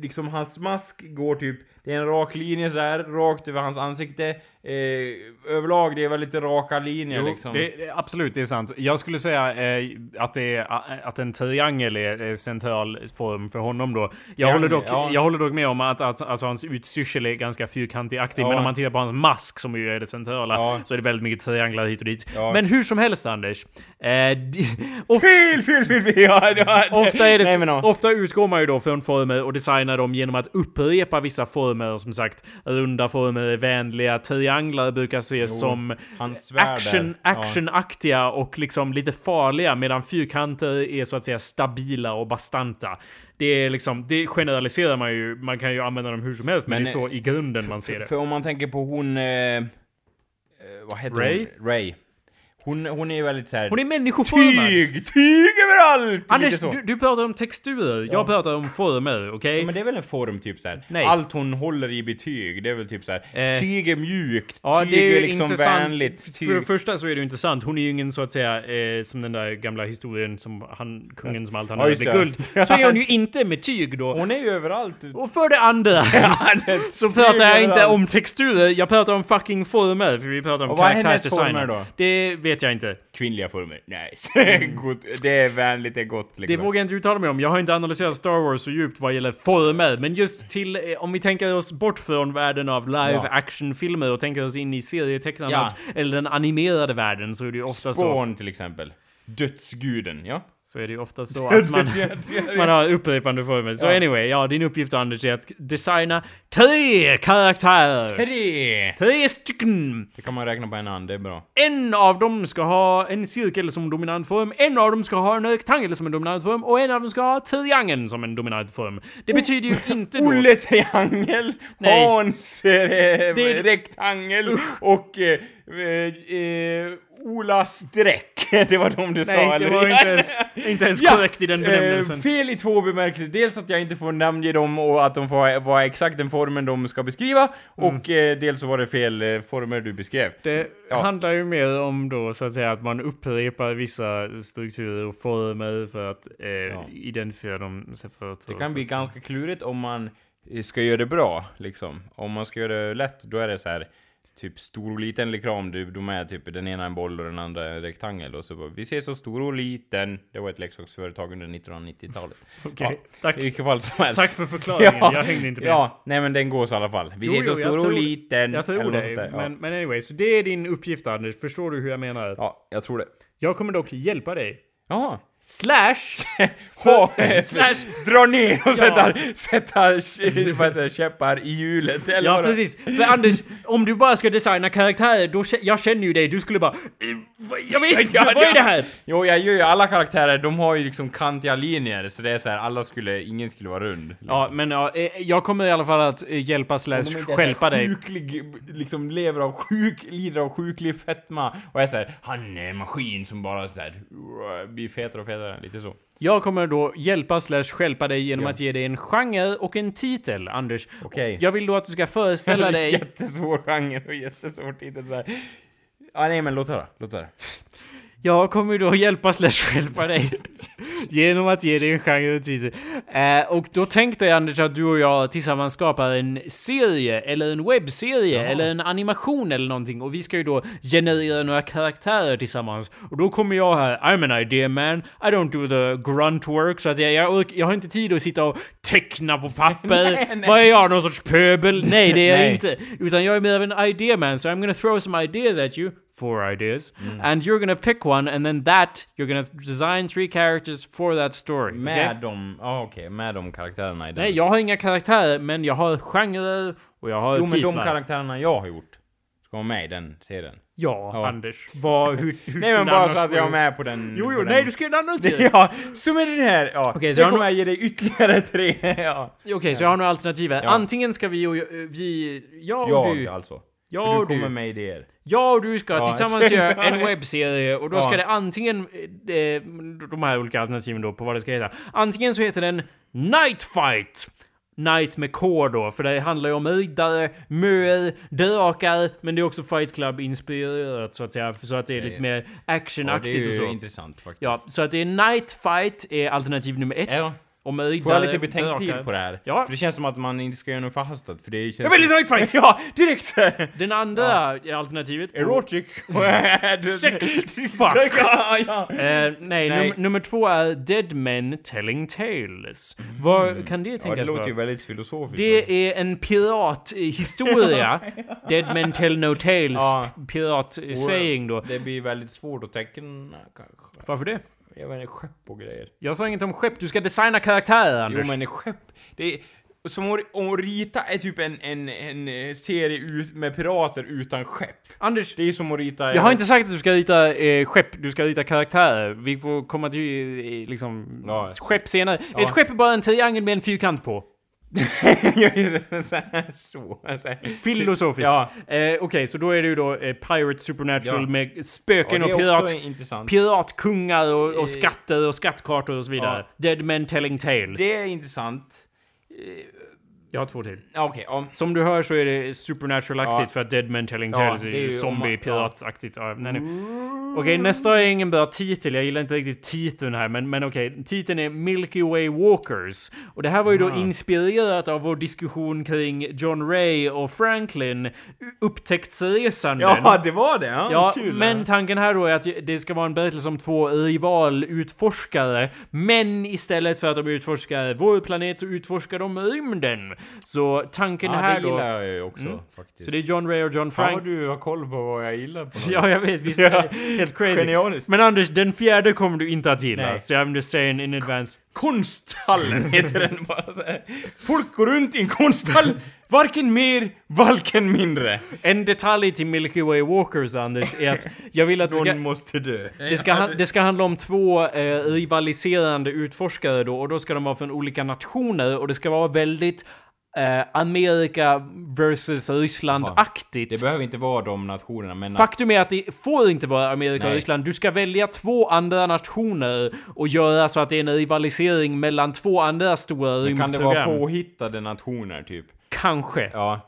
Liksom hans mask går typ, det är en rak linje så här, rakt över hans ansikte. Eh, överlag, det är väldigt raka linjer Jo, liksom. det, absolut, det är sant. Jag skulle säga eh, att, det är, att en triangel är, är central form för honom då. Jag, Triangel, håller dock, ja. jag håller dock med om att, att alltså, hans utstyrsel är ganska fyrkantig-aktig, Ja. men om man tittar på hans mask som ju är det centrala, Ja. så är det väldigt mycket trianglar hit och dit. Men hur som helst Anders, eh, of, Fel, fel, fel, fel! Ofta, är det, Nej, ofta utgår man ju då från former och designar dem genom att upprepa vissa former. Som sagt, runda former är vänliga, trianglar brukar ses som hans svärd action, där. Ja. actionaktiga och liksom lite farliga medan fyrkanter är så att säga stabila och bastanta. Det är liksom, det generaliserar man ju, man kan ju använda dem hur som helst men, Men, det är så i grunden man ser det. för om man tänker på hon... Eh, eh, vad heter Ray? hon? Ray. Hon, hon är ju väldigt såhär... Hon är människoformad! Tyg! Tyg överallt! Anders, du, du pratar om texturer, Ja. jag pratar om former, okej? Ja, men det är väl en form typ såhär. Nej. Allt hon håller i betyg, det är väl typ såhär. Eh, tyg är mjukt, Ja, tyg det är ju liksom intressant. vänligt. Tyg. För det första så är det ju intressant. Hon är ju ingen så att säga eh, som den där gamla historien som han, kungen som allt han hade det. guld. Så är hon ju inte med tyg då. Hon är ju överallt. Och för det andra så pratar jag inte överallt. om texturer, jag pratar om fucking former. För vi pratar om Och vad är hennes former då? Det vet jag inte. Kvinnliga former. Nice. Gott. Det är vänligt, det är gott Det liksom. vågar jag inte uttala mig om. Jag har inte analyserat Star Wars så djupt vad gäller former. Men just till, eh, om vi tänker oss bort från världen av live Ja. action-filmer och tänker oss in i serietecknarnas, eller den animerade världen, så är det ju ofta så. Spawn till exempel. Dödsguden, ja? Så är det ju ofta så att man, man har upprepande former. Så Ja. anyway, ja din uppgift Anders är att designa tre karaktärer! Tre! Tre stycken! Det kan man räkna på en hand, det är bra. En av dem ska ha en cirkel som dominant form, en av dem ska ha en rektangel som en dominant form och en av dem ska ha triangeln som en dominant form. Det betyder ju inte då... Olle Triangel, Nej. Hans eh, Det- Rektangel och eh, eh, eh, Ola Streck. Det var de du sa, Nej, det eller? var inte ens, inte ens Ja, korrekt i den benämnelsen. Eh, fel i två bemärkelser. Dels att jag inte får namnge dem och att de får vara exakt den formen de ska beskriva. Och eh, dels så var det fel eh, former du beskrev. Det Ja. handlar ju mer om då så att säga att man upprepar vissa strukturer och former för att eh, identifiera dem separat. Det kan bli ganska klurigt om man eh, ska göra det bra, liksom. Om man ska göra det lätt, då är det så här typ stor och liten reklam, du, de är typ den ena en boll och den andra en rektangel och så bara, vi ser så stor och liten. Det var ett leksaksföretag under 1990-talet. Okej, tack. I vilket fall som helst. Tack för förklaringen, jag hängde inte med. Ja, nej men den går så i alla fall. Vi Jo, ser jo, så stor och tror- liten. Jag tror det. Ja. men, men anyway, så det är din uppgift Anders, förstår du hur jag menar? ja, jag tror det. Jag kommer dock hjälpa dig. Jaha. Slash! Slash- dra ner och Ja. sätta, sätta vad heter käppar i hjulet. Eller Ja precis, för Anders, om du bara ska designa karaktärer, då jag känner ju dig, du skulle bara "Eh, Jag vet inte, Ja, vad är ja. det här? Jo, jag gör ju alla karaktärer, de har ju liksom kantiga linjer, så det är så här, alla skulle, ingen skulle vara rund. Liksom. Ja, men ja, eh, jag kommer i alla fall att eh, hjälpa slash är så här dig. Sjuklig, liksom lever av sjuk, lider av sjuklig fetma. Och är såhär, han är en maskin som bara såhär, blir fetare och fetare, lite så. Jag kommer då hjälpa slash stjälpa dig genom Ja. att ge dig en genre och en titel, Anders. Okej. Jag vill då att du ska föreställa dig... Jättesvår genre och jättesvår titel såhär. Ja, nej men låt höra, låt höra. Jag kommer då hjälpa slash hjälpa dig genom att ge dig en genre och titel. Eh, och då tänkte jag Anders att du och jag tillsammans skapar en serie, eller en webbserie, eller en animation eller någonting. Och vi ska ju då generera några karaktärer tillsammans. Och då kommer jag här, I'm an idea man, I don't do the grunt work, så att jag, jag, ork- jag har inte tid att sitta och teckna på papper. Nej, nej. Vad är jag, någon sorts pöbel? Nej, det är jag inte. Utan jag är mer av en idea man, so I'm gonna throw some ideas at you. Four ideas. Mm. And you're gonna pick one, and then that, you're gonna design three characters for that story. Med okay? de, ja okej, med de karaktärerna i den. Nej, jag har inga karaktärer, men jag har genrer och jag har Jo men titlar. de karaktärerna jag har gjort, ska vara med i den serien. Ja, Ja. Anders. Vad, hur, hur Nej men bara så att jag är med på den... Jo, jo, nej, du ska göra en annan serie. Ja, som är den här! Ja, Okej, så jag kommer jag ge dig ytterligare tre, ja. Okej, så jag har några alternativ här. Ja. Antingen ska vi och vi... Jag och Jag du... alltså. Och du kommer med idéer. Jag och du ska Ja, tillsammans så- göra så- en webbserie och då ska Ja. det antingen, eh, de här olika alternativen då på vad det ska heta. Antingen så heter den Night Fight. Night med K då, för det handlar ju om riddare, möer, drakar, men det är också Fight Club-inspirerat så att säga, så att det är lite mer Ja, det actionaktigt är och ju så. intressant faktiskt. Ja, så att det är Night Fight är alternativ nummer ett. Ja. Och med Får jag lite betänketid drakar. på det här? Ja. För det känns som att man inte ska göra något förhastat, för det känns... Jag väljer Night Fight! Ja, direkt! Den andra alternativet... på- Erotic. Sex. Fuck. ja, ja. Eh, nej, Nej. Num nummer två är Dead Men Telling Tales. Vad kan det ja, tänkas det låter ju vara? väldigt filosofiskt. Det är en pirathistoria. Dead Men Tell No Tales. Ja. Pirat-saying då. Det blir väldigt svårt att teckna kanske. Varför det? Jag vet inte, skepp och grejer. Jag sa inget om skepp, du ska designa karaktärer Jo Anders. men skepp, det är... Som att, att rita är typ en, en, en eh, serie ut, med pirater utan skepp. Anders, Det är som att rita... jag har inte sagt att du ska rita eh, skepp, du ska rita karaktärer. Vi får komma till eh, liksom Ja. skepp senare. Ja. Ett skepp är bara en triangel med en fyrkant på. så. så här. Filosofiskt. Ja. Eh, Okej, så då är det ju då eh, Pirate Supernatural Ja. med Ja, spöken det och pirat, piratkungar och, Eh, och skatter och skattkartor och så vidare. Dead Men Telling Tales. Det är intressant. Jag har två till. Ja, Okej, ja. Som du hör så är det supernatural-aktigt Ja. för att Dead Men Telling Ja, Tales är det är ju ju om man- zombie-pirataktigt. Ja. nej, nej. Okej, nästa är ingen bra titel. Jag gillar inte riktigt titeln här, men, men okej. Titeln är Milky Way Walkers. Och det här var ju då inspirerat av vår diskussion kring John Ray och Franklin. Upptäcktsresanden. Ja, det var det! Ja, Ja, kul. men tanken här då är att det ska vara en berättelse om två rivalutforskare. Men istället för att de utforskar vår planet så utforskar de rymden. Så tanken Ja, här det då... gillar jag ju också Mm. faktiskt. Så det är John Ray och John Fan Frank. vad du har koll på vad jag gillar på något Ja, jag vet. Visst är det helt crazy. Genialiskt. Men Anders, den fjärde kommer du inte att gilla. Nej. Så I'm just saying in advance. Konsthallen heter den bara så här. Folk går runt i en konsthall, varken mer, varken mindre. En detalj till Milky Way Walkers, Anders, är att jag vill att det ska, Någon måste dö. det ska, han- det ska handla om två eh, rivaliserande utforskare då, och då ska de vara från olika nationer, och det ska vara väldigt eh, Amerika versus Ryssland-aktigt. Det behöver inte vara de nationerna, men... Faktum är att det får inte vara Amerika och Nej. Ryssland. Du ska välja två andra nationer och göra så att det är en rivalisering mellan två andra stora kan det rymdprogram. vara påhittade nationer typ? Kanske. Ja.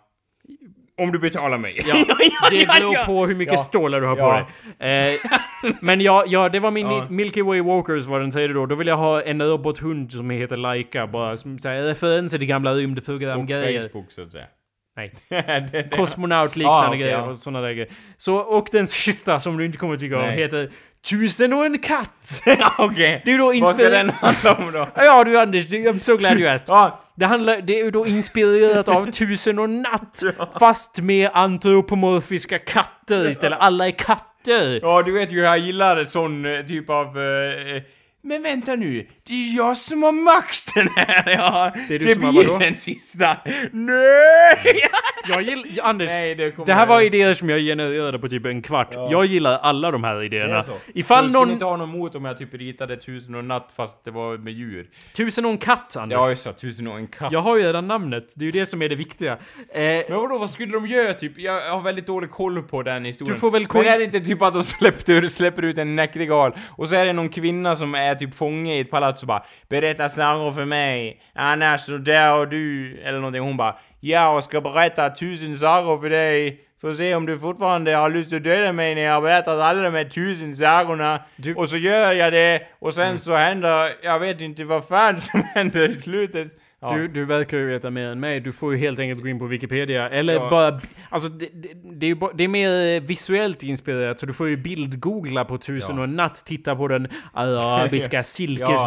Om du betalar mig. Ja, det beror på hur mycket Ja. stålar du har på Ja. dig. Eh, men ja, ja, det var min Ja. Milky Way Walkers vad den säger då. Då vill jag ha en robothund som heter Laika. Bara som säger referenser till gamla Och rymdprogram-grejer. Facebook så att säga. Nej. det, det. Kosmonaut-liknande Ah, okej, grejer ja. och såna där grejer. Så, och den sista som du inte kommer tycka om heter Tusen och en katt. Okej. Det är då Vad ska den handla om då? Ja du Anders, det- I'm so glad asked. Ja, Det, handlar, det är då inspirerat av Tusen och natt. Fast med antropomorfiska katter istället. Alla är katter. ja, du vet ju hur jag gillar sån eh, typ av... eh, men vänta nu, det är jag som har makten här! Ja, Det är du det som har blir vadå? den sista. Nej! Jag gillar... Anders, Nej, det det här var idéer som jag genererade på typ en kvart. Jag gillar alla de här idéerna. Ifall du skulle någon... inte ha något emot om jag typ ritade tusen och en natt fast det var med djur. Tusen och en katt, Anders. Ja, just det. Tusen och en katt. Jag har ju redan namnet. Det är ju det som är det viktiga. Eh, Men vadå, vad skulle de göra typ? Jag har väldigt dålig koll på den historien. Du får väl Men koll- är det inte typ att de släpper ut en näktergal och så är det någon kvinna som är typ fånge i ett palats och bara Berätta sagor för mig, annars så dör du, eller någonting. Hon bara Jag ska berätta tusen sagor för dig. Får se om du fortfarande har lust att döda mig när jag har berättat alla de här tusen sagorna. Du- Och så gör jag det, och sen så händer, jag vet inte vad fan som händer i slutet. Ja. Du, du verkar ju veta mer än mig. Du får ju helt enkelt gå in på Wikipedia. Eller Ja. bara... Alltså, det, det, det, är bara, det är mer visuellt inspirerat, så du får ju bildgoogla på Tusen Ja. och en natt, titta på den arabiska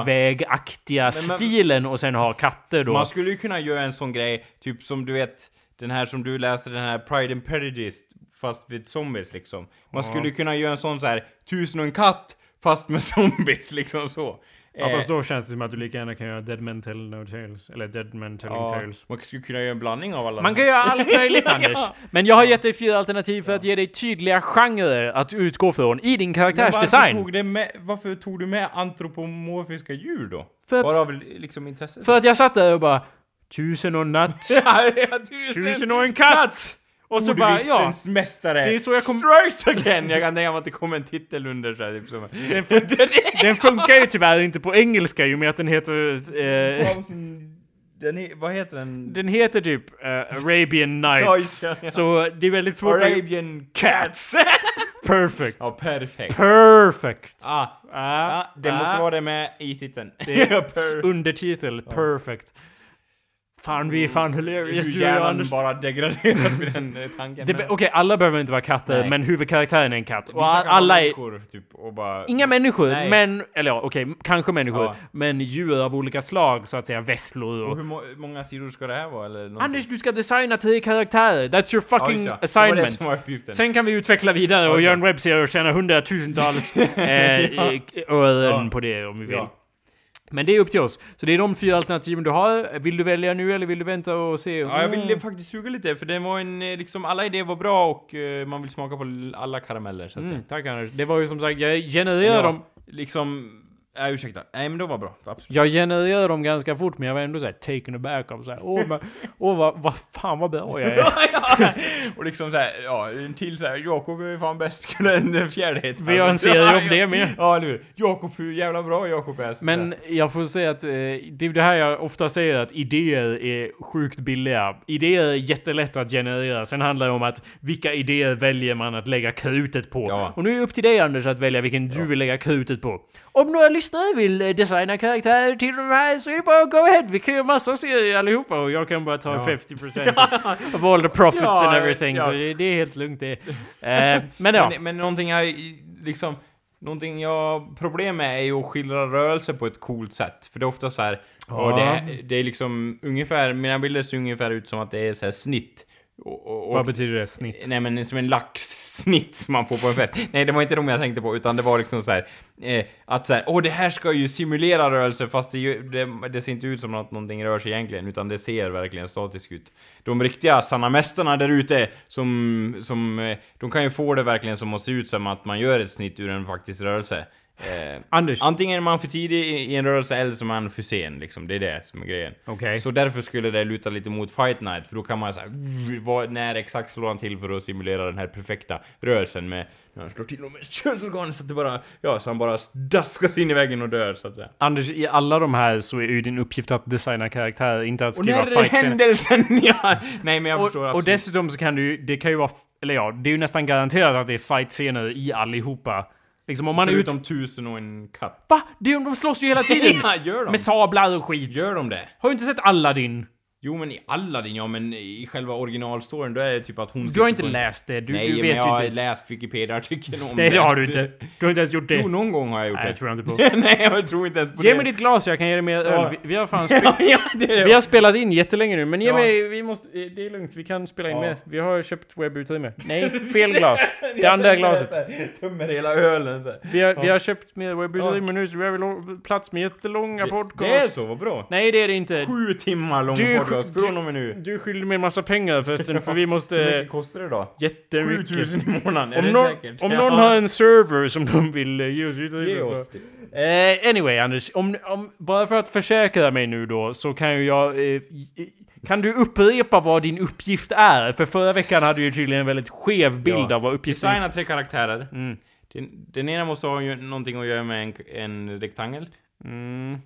silkesvägaktiga men- stilen och sen ha katter då. Man skulle ju kunna göra en sån grej, typ som du vet, den här som du läste, den här Pride and Prejudice, fast vid zombies liksom. Man skulle kunna göra en sån så här tusen och en katt, fast med zombies liksom så. Ja, Eh, fast då känns det som att du lika gärna kan göra Dead Men Tell No Tales. Eller Dead Men Telling ja, Tales. man skulle kunna göra en blandning av alla Man kan göra allt möjligt Anders. Men jag har gett dig fyra alternativ för att ge dig tydliga genrer att utgå från i din Men karaktärs varför tog, med, varför tog du med antropomorfiska djur då? För att- Bara av liksom intresse? För att jag satt där och bara Tusen och natt. ja, ja, tusen, Tusen och en katt! Och så bara, ja. Mästare. Det är så jag kom- Strikes again! Jag kan tänka mig att det kommer en titel under så här, typ som... Den, fun- den funkar ju tyvärr inte på engelska i och med att den heter... Eh, Den är, vad heter den? den heter typ eh, Arabian Nights. ja, ja. Så det är väldigt svårt att... Arabian Cats! Perfect. ja, perfekt. Perfect. Ah, Ah, ah, det ah. måste vara det med i titeln. Det är Per- undertitel. Perfect. Fan, vi är fan hilarious Hur du och hjärnan Anders. bara degraderas vid den eh, tanken. Det be- Okej, alla behöver inte vara katter, Nej. men huvudkaraktären är en katt. Och a- alla är... människor, typ, och bara... Inga människor, Nej. men... Eller ja, okej, kanske människor. Ja. Men djur av olika slag, så att säga. Vesslor Och och... hur må många sidor ska det här vara, eller någonting? Anders, du ska designa tre karaktärer. That's your Ja, fucking just ja. Det var det assignment. som var uppgiften. Sen kan vi utveckla vidare och Okej. göra en webbserie och tjäna hundratusentals eh, Ja. eh, ören Ja. på det om vi vill. Ja. Men det är upp till oss. Så det är de fyra alternativen du har. Vill du välja nu eller vill du vänta och se? Ja, jag Mm. ville faktiskt suga lite, för det var en, eh, liksom, alla idéer var bra och eh, man vill smaka på alla karameller, så att Mm, säga. tack Anders. Det var ju som sagt, jag genererade Ja. dem Liksom, nej ursäkta. Nej men de var bra, absolut. Jag genererade dem ganska fort men jag var ändå såhär taken aback av såhär åh men, åh vad, vad fan vad bra jag är. och liksom såhär, ja, en till såhär, Jakob är fan bäst, skulle den fjärde. Vi har en serie om det med. Ja, nu. Jakob, hur jävla bra Jakob är. så Men jag får säga att eh, det är det här jag ofta säger att idéer är sjukt billiga. Idéer är jättelätt att generera. Sen handlar det om att vilka idéer väljer man att lägga krutet på. Ja. Och nu är det upp till dig Anders att välja vilken du vill lägga krutet på. Om några lyssnare vill designa karaktärer till de här så är det bara go ahead. Vi kan göra massa serier allihopa och jag kan bara ta Ja. 50% of all the profits Ja, and everything. ja. Så det, är helt lugnt det. Eh, men ja. Men, men någonting jag liksom... Någonting jag har problem med är ju att skildra rörelse på ett coolt sätt. För det är ofta så här. Och Ja. det, det är liksom ungefär, mina bilder ser ungefär ut som att det är så snitt. Och, och, Vad betyder det? Snitt? Nej men som en laxsnitt som man får på en fest. Nej det var inte de jag tänkte på, utan det var liksom så här eh, Att så här, åh det här ska ju simulera rörelse fast det, ju- det, det ser inte ut som att någonting rör sig egentligen, utan det ser verkligen statiskt ut. De riktiga sanna mästarna där ute, som, som, eh, de kan ju få det verkligen som att se ut som att man gör ett snitt ur en faktisk rörelse. Eh, Anders. Antingen är man för tidig i, i en rörelse eller så är man för sen liksom, det är det som är grejen. Okej. Så därför skulle det luta lite mot Fight Night, för då kan man såhär, när exakt slår han till för att simulera den här perfekta rörelsen med, när han slår till med könsorganet så att det bara, ja, så han bara daskas in i väggen och dör så att säga. Anders, i alla de här så är ju din uppgift att designa karaktärer, inte att Och skriva när är fight händelsen ja! Nej men jag förstår och, och absolut. dessutom så kan du det kan ju vara, eller ja, det är ju nästan garanterat att det är fight-scener i allihopa. Liksom om man är ut... Förutom tusen och en katt. Va? Är, de slåss ju hela tiden! ja, gör de? Med sablar och skit. Gör de det? Har du inte sett Aladdin? Jo men i Aladdin, ja men i själva originalstoryn då är det typ att hon Du har inte läst det, du, Nej du men vet jag ju har inte. läst Wikipedia-artikeln om Nej det har du inte. Du har inte ens gjort det. Jo, någon gång har jag gjort Nej, det. det tror jag inte på. Nej, jag tror inte ens på Ge det. mig ditt glas, jag kan ge dig mer öl. Ja. Vi, vi har fan spe- ja, ja, det det. Vi har spelat in jättelänge nu, men ge mig, vi måste, det är lugnt, vi kan spela in Ja. mer. Vi har köpt webbutrymme. Nej, fel glas. Det andra glaset. Tömmer hela ölen så. Vi har, vi har köpt mer webbutrymme nu, så vi har plats med jättelånga podcasts. Det är så, vad bra. Nej, det är det inte. Sju timmar lång Du- podcast från och med nu. Du skyller mig en massa pengar förresten, för vi Hur måste... mycket kostar det då? Jättemycket. 7000 i månaden, är Om, det någon, säkert? om någon har en server som de vill eh, ge oss Ge oss det. Eh, anyway Anders, om, om, bara för att försäkra mig nu då så kan ju jag... I- kan du upprepa vad din uppgift är? För förra veckan hade du ju tydligen en väldigt skev bild Ja. av vad uppgiften... Designa tre karaktärer. Mm. Den, den ena måste ha någonting att göra med en, en rektangel. Mm.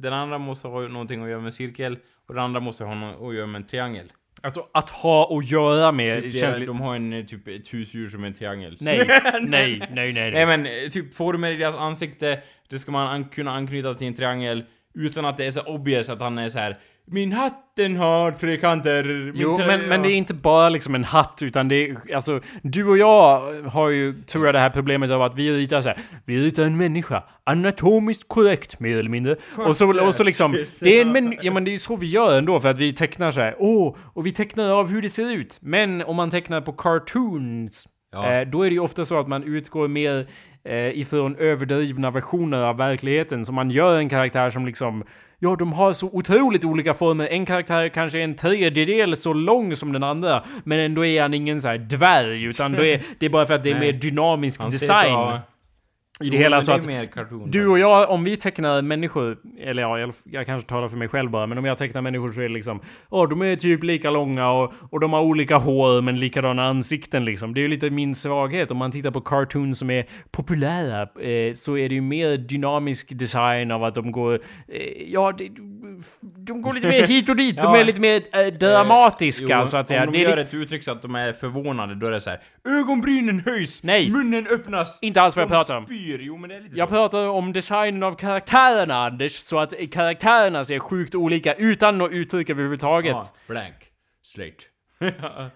Den andra måste ha någonting att göra med en cirkel. Och den andra måste ha att göra med en triangel. Alltså att ha att göra med Typ, känns lite... de har en, eh, typ ett husdjur som en triangel. Nej, nej, nej, nej, nej. Nej men eh, typ former i deras ansikte, det ska man an kunna anknyta till en triangel utan att det är så obvious att han är så här. Min hatt den har tre kanter. Min Jo, tröja-" men, men det är inte bara liksom en hatt, utan det är, alltså, du och jag har ju, tror jag, det här problemet av att vi ritar så här, vi ritar en människa, anatomiskt korrekt, mer eller mindre. Och så, och så liksom, det är en män, ja men det är ju så vi gör ändå, för att vi tecknar så här, åh, och vi tecknar av hur det ser ut. Men om man tecknar på cartoons, Ja. eh, då är det ju ofta så att man utgår mer eh, ifrån överdrivna versioner av verkligheten, så man gör en karaktär som liksom Ja, de har så otroligt olika former. En karaktär kanske är en tredjedel så lång som den andra, men ändå är han ingen så här dvärg, utan är, det är bara för att det är mer dynamisk design i det Jo, hela. Så det att du och jag, om vi tecknar människor, eller ja, jag, jag kanske talar för mig själv bara, men om jag tecknar människor så är det liksom, åh, de är typ lika långa och, och de har olika hår men likadana ansikten liksom. Det är ju lite min svaghet. Om man tittar på cartoons som är populära eh, så är det ju mer dynamisk design av att de går, eh, ja, det, de går lite mer hit och dit. De är lite mer eh, dramatiska Jo, så att säga. Om de Det är gör lite, ett uttryck så att de är förvånade, då är det så här. Ögonbrynen höjs! Nej. Munnen öppnas! Inte alls vad jag pratar om. spyr! Jo men det är lite Jag så. pratar om designen av karaktärerna Anders, så att karaktärerna ser sjukt olika utan något uttryck överhuvudtaget. Ja, blank. Slate.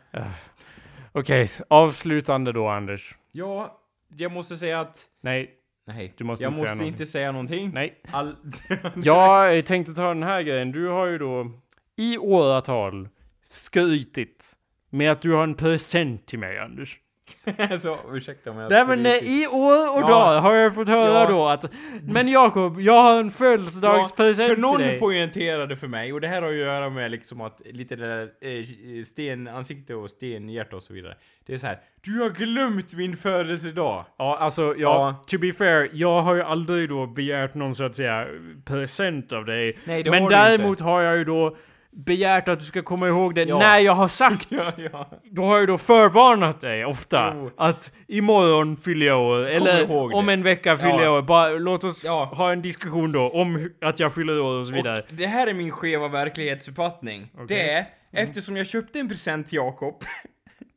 Okej, avslutande då Anders. ja, jag måste säga att... Nej, Nej. Du måste jag inte säga måste någonting. inte säga någonting. nej. All... Jag tänkte ta den här grejen. Du har ju då i åratal skrytit med att du har en present till mig Anders. så, ursäkta om jag Nej men eh, i år och Ja. dag har jag fått höra Ja. då att Men Jakob, jag har en födelsedagspresent för till någon dig. poängterade för mig, och det här har ju att göra med liksom att lite det där eh, stenansikte och stenhjärta och så vidare. Det är så här. du har glömt min födelsedag! Ja, alltså, ja, Ja. to be fair, jag har ju aldrig då begärt någon så att säga present av dig. Nej, det Men har du däremot inte. har jag ju då begärt att du ska komma ihåg det Ja. när jag har sagt. Ja, ja. Då har jag då förvarnat dig ofta Jo. att imorgon fyller jag år, eller ihåg det. om en vecka fyller Ja. jag år. Bara låt oss ha en diskussion då om att jag fyller år och så vidare. Och det här är min skeva verklighetsuppfattning. Okej. Det är, eftersom jag köpte en present till Jakob,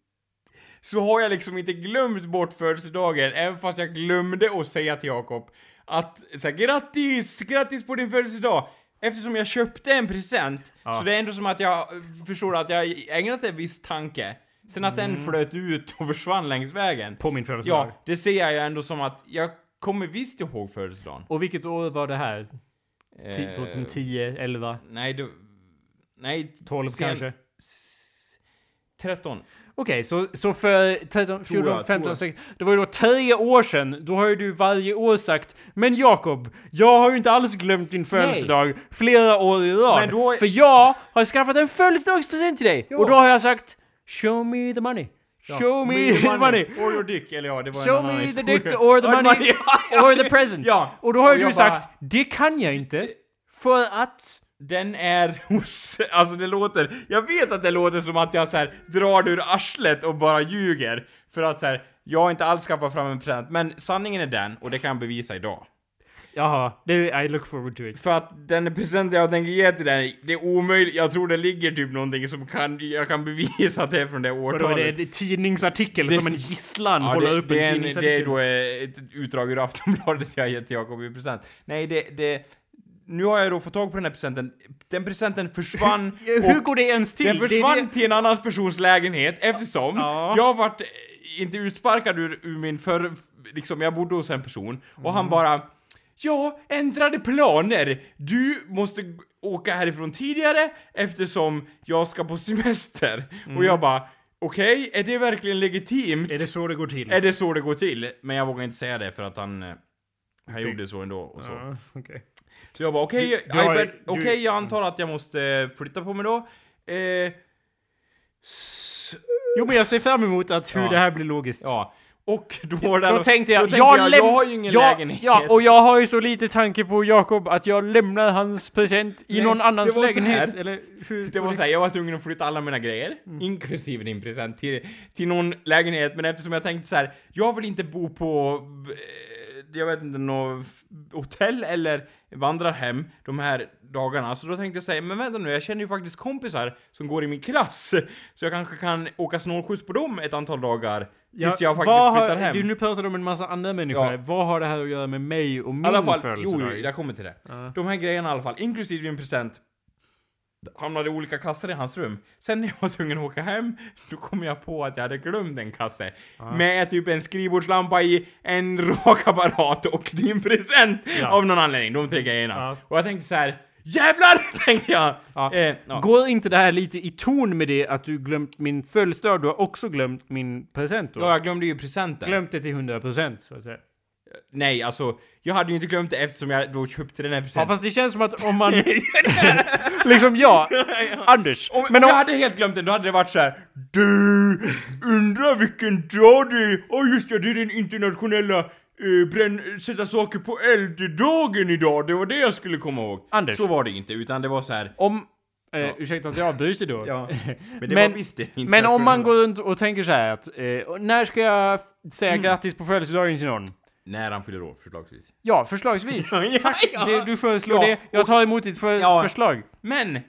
så har jag liksom inte glömt bort födelsedagen, även fast jag glömde att säga till Jakob att så här, grattis, grattis på din födelsedag! Eftersom jag köpte en present, Ja. så det är ändå som att jag eh, förstår att jag ägnat det en viss tanke. Sen att den flöt ut och försvann längs vägen. Mm. På min födelsedag. Ja, det ser jag ändå som att jag kommer visst ihåg födelsedagen. Och vilket år var det här? Ti- 2010, 11, Nej, du... Nej, 12 sen- kanske? S- 13. Okej, så, så för 13, 14, jag, tror 15, jag. 16... Det var ju då 10 år sedan. Då har ju du varje år sagt Men Jakob, jag har ju inte alls glömt din födelsedag flera år i rad. Men då- För jag har skaffat en födelsedagspresent till dig. Ja. Och då har jag sagt Show me the money. Show me the money. Or your dick, eller ja, det var en Show annan me the dick or the Ja, money or the present. Ja. Och då har ju Och du sagt bara- Det kan jag inte. För att... Den är hos... Alltså det låter... Jag vet att det låter som att jag så här drar det ur arslet och bara ljuger. För att så här, jag har inte alls skaffat fram en present. Men sanningen är den, och det kan jag bevisa idag. Jaha, det, I look forward to it. För att den presenten jag tänker ge till dig, det är omöjligt. Jag tror det ligger typ någonting som kan... Jag kan bevisa att det är från det årtalet. Vadå, det är en tidningsartikel Det- som en gisslan Ja, håller det, upp en är en, tidningsartikel. det är då ett utdrag ur Aftonbladet jag har gett till Jakob i present. Nej, det, det... Nu har jag då fått tag på den här presenten. Den presenten försvann Hur går det ens till? den Det försvann det- till en annan persons lägenhet eftersom Ja. jag har varit, eh, inte utsparkad ur, ur min förr... Liksom, jag bodde hos en person och Mm. han bara Ja, ändrade planer. Du måste åka härifrån tidigare eftersom jag ska på semester. Och jag bara Okej, är det verkligen legitimt? Mm. Är det så det går till? Är det så det går till? Men jag vågar inte säga det för att han... eh, Han gjorde så ändå och så. Ja, okej. Så jag bara okej, Du- du har- okay, du- okej jag antar att jag måste flytta på mig då. Eh, s- Jo men jag ser fram emot att hur Ja. det här blir logiskt. ja. Och då det Då tänkte jag, då jag, jag, jag har ju ingen jag, lägenhet. Ja, och jag har ju så lite tanke på Jakob att jag lämnar hans present i Nej, någon annans lägenhet. Eller hur? Det var såhär, jag var tvungen att flytta alla mina grejer, Mm. inklusive din present, till, till någon lägenhet, men eftersom jag tänkte så här, jag vill inte bo på, eh, jag vet inte, något hotell eller vandrarhem de här dagarna, så då tänkte jag säga, men vänta nu, jag känner ju faktiskt kompisar som går i min klass, så jag kanske kan åka snålskjuts på dem ett antal dagar, tills jag faktiskt vad flyttar har, hem. Du, nu pratar du om en massa andra människor. Ja. Vad har det här att göra med mig och min alla fall, jo, födelsedag? jo, jag kommer till det. Ja. De här grejerna i alla fall, inklusive din present, hamnade olika kassar i hans rum. Sen när jag var tvungen att åka hem, då kom jag på att jag hade glömt en kasse. Med typ en skrivbordslampa i, en rakapparat och din present! Ja. Av någon anledning, de tre grejerna. Ja. Och jag tänkte så här. Jävlar! tänkte jag! Ja. Eh, ja. Går inte det här lite i ton med det att du glömt min födelsedag? Du har också glömt min present då? ja, jag glömde ju presenten. Glömt det till 100% så att säga. Nej, alltså, jag hade ju inte glömt det eftersom jag då köpte den här Ja presenten. fast det känns som att om man... liksom ja, Anders. Om, men om om, jag hade helt glömt den, då hade det varit så här. Du, undrar vilken dag det är? Åh just ja, det är den internationella eh, bränn, sätta saker på eld-dagen idag. Det var det jag skulle komma ihåg. Anders. Så var det inte, utan det var så här. om Eh, Ja. Ursäkta att jag avbryter då. Ja, men det Men- var visst det. Men om man går runt och tänker så här att eh, när ska jag säga Mm. grattis på födelsedagen till någon? När han fyller år, förslagsvis. Ja, förslagsvis. Ja, Tack, ja. det, du föreslår Ja, det. Jag tar emot ditt för, Ja. förslag. Men!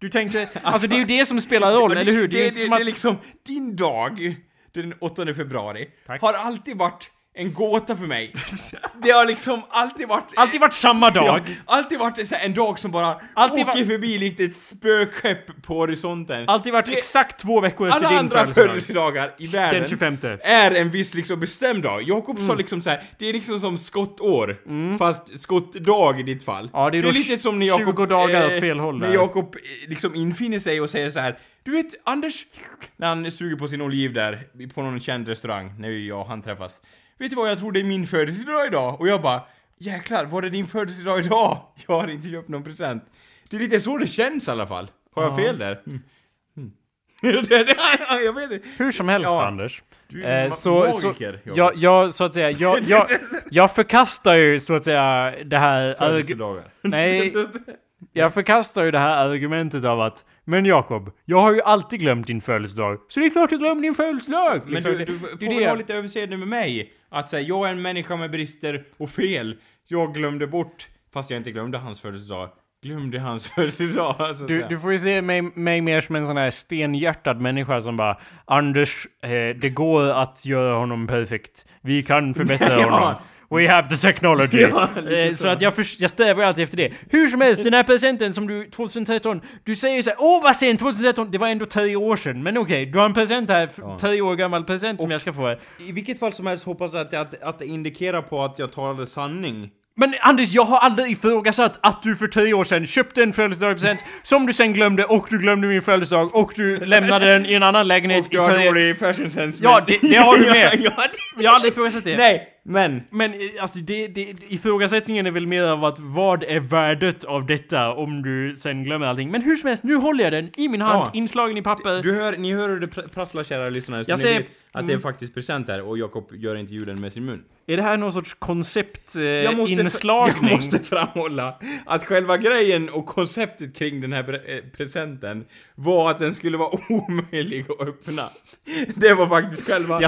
Du tänkte, alltså, det är ju det som spelar roll, det, eller hur? Det, är det, inte det, som är att... liksom, din dag, den 8 februari, Tack. har alltid varit en gåta för mig. Det har liksom alltid varit... Alltid varit samma dag. Ja, alltid varit så här en dag som bara Alltid åker var- förbi likt ett spökskepp på horisonten. Alltid varit Det- exakt två veckor efter Alla din andra födelsedag. födelsedagar i världen Den 25. är en viss liksom bestämd dag. Jakob Mm. sa liksom så här, det är liksom som skottår, fast skottdag i ditt fall. Ja, det är då lite som när Jakob... 20 dagar åt fel håll När. Jakob eh, liksom infinner sig och säger så här. Du vet, Anders, när han suger på sin oliv där, på någon känd restaurang, när jag och han träffas. Vet du vad, jag tror det är min födelsedag idag. Och jag bara, jäklar, var det din födelsedag idag? Jag har inte köpt någon present. Det är lite så det känns i alla fall. Har jag Ja. fel där? Mm. det, jag vet inte. Hur som helst, Ja. Anders. Du är Eh, så, så, magiker, Jakob. jag, jag, så att säga, jag, jag, jag förkastar ju så att säga det här... Nej, jag förkastar ju det här argumentet av att Men Jakob, jag har ju alltid glömt din födelsedag. Så det är klart jag glömde din födelsedag! Men Liksom, du, du får väl ha lite överseende med mig. Att säga, jag är en människa med brister och fel. Jag glömde bort, fast jag inte glömde hans födelsedag, glömde hans födelsedag. Så att Du, du får ju se mig, mig mer som en sån här stenhjärtad människa som bara Anders, eh, det går att göra honom perfekt. Vi kan förbättra Ja. honom. We have the technology. Ja, eh, så så. att jag, förs- jag strävar alltid efter det. Hur som helst, den här presenten som du 2013, du säger så här, åh vad sent 2013, det var ändå tre år sedan. Men okej, du har en present här, Ja. tre år gammal present som jag ska få. I vilket fall som helst hoppas jag att, att, att det indikerar på att jag talade sanning Men Anders, jag har aldrig ifrågasatt att du för tre år sedan köpte en födelsedagspresent som du sen glömde och du glömde min födelsedag och du lämnade den i en annan lägenhet Och i du har dålig fashion sense. Ja, det- det har du med. ja, det- Jag har aldrig ifrågasatt det. Nej, men. Men alltså det, det, ifrågasättningen är väl mer av att vad är värdet av detta om du sen glömmer allting. Men hur som helst, nu håller jag den i min hand, Ja. inslagen i papper. Du hör, ni hör hur det pr- prasslar kära lyssnare, så Jag vet att det är mm. faktiskt present här och Jakob gör inte ljuden med sin mun. Är det här någon sorts koncept eh, Jag jag måste framhålla att själva grejen och konceptet kring den här pre- eh, presenten var att den skulle vara omöjlig att öppna. Det var faktiskt själva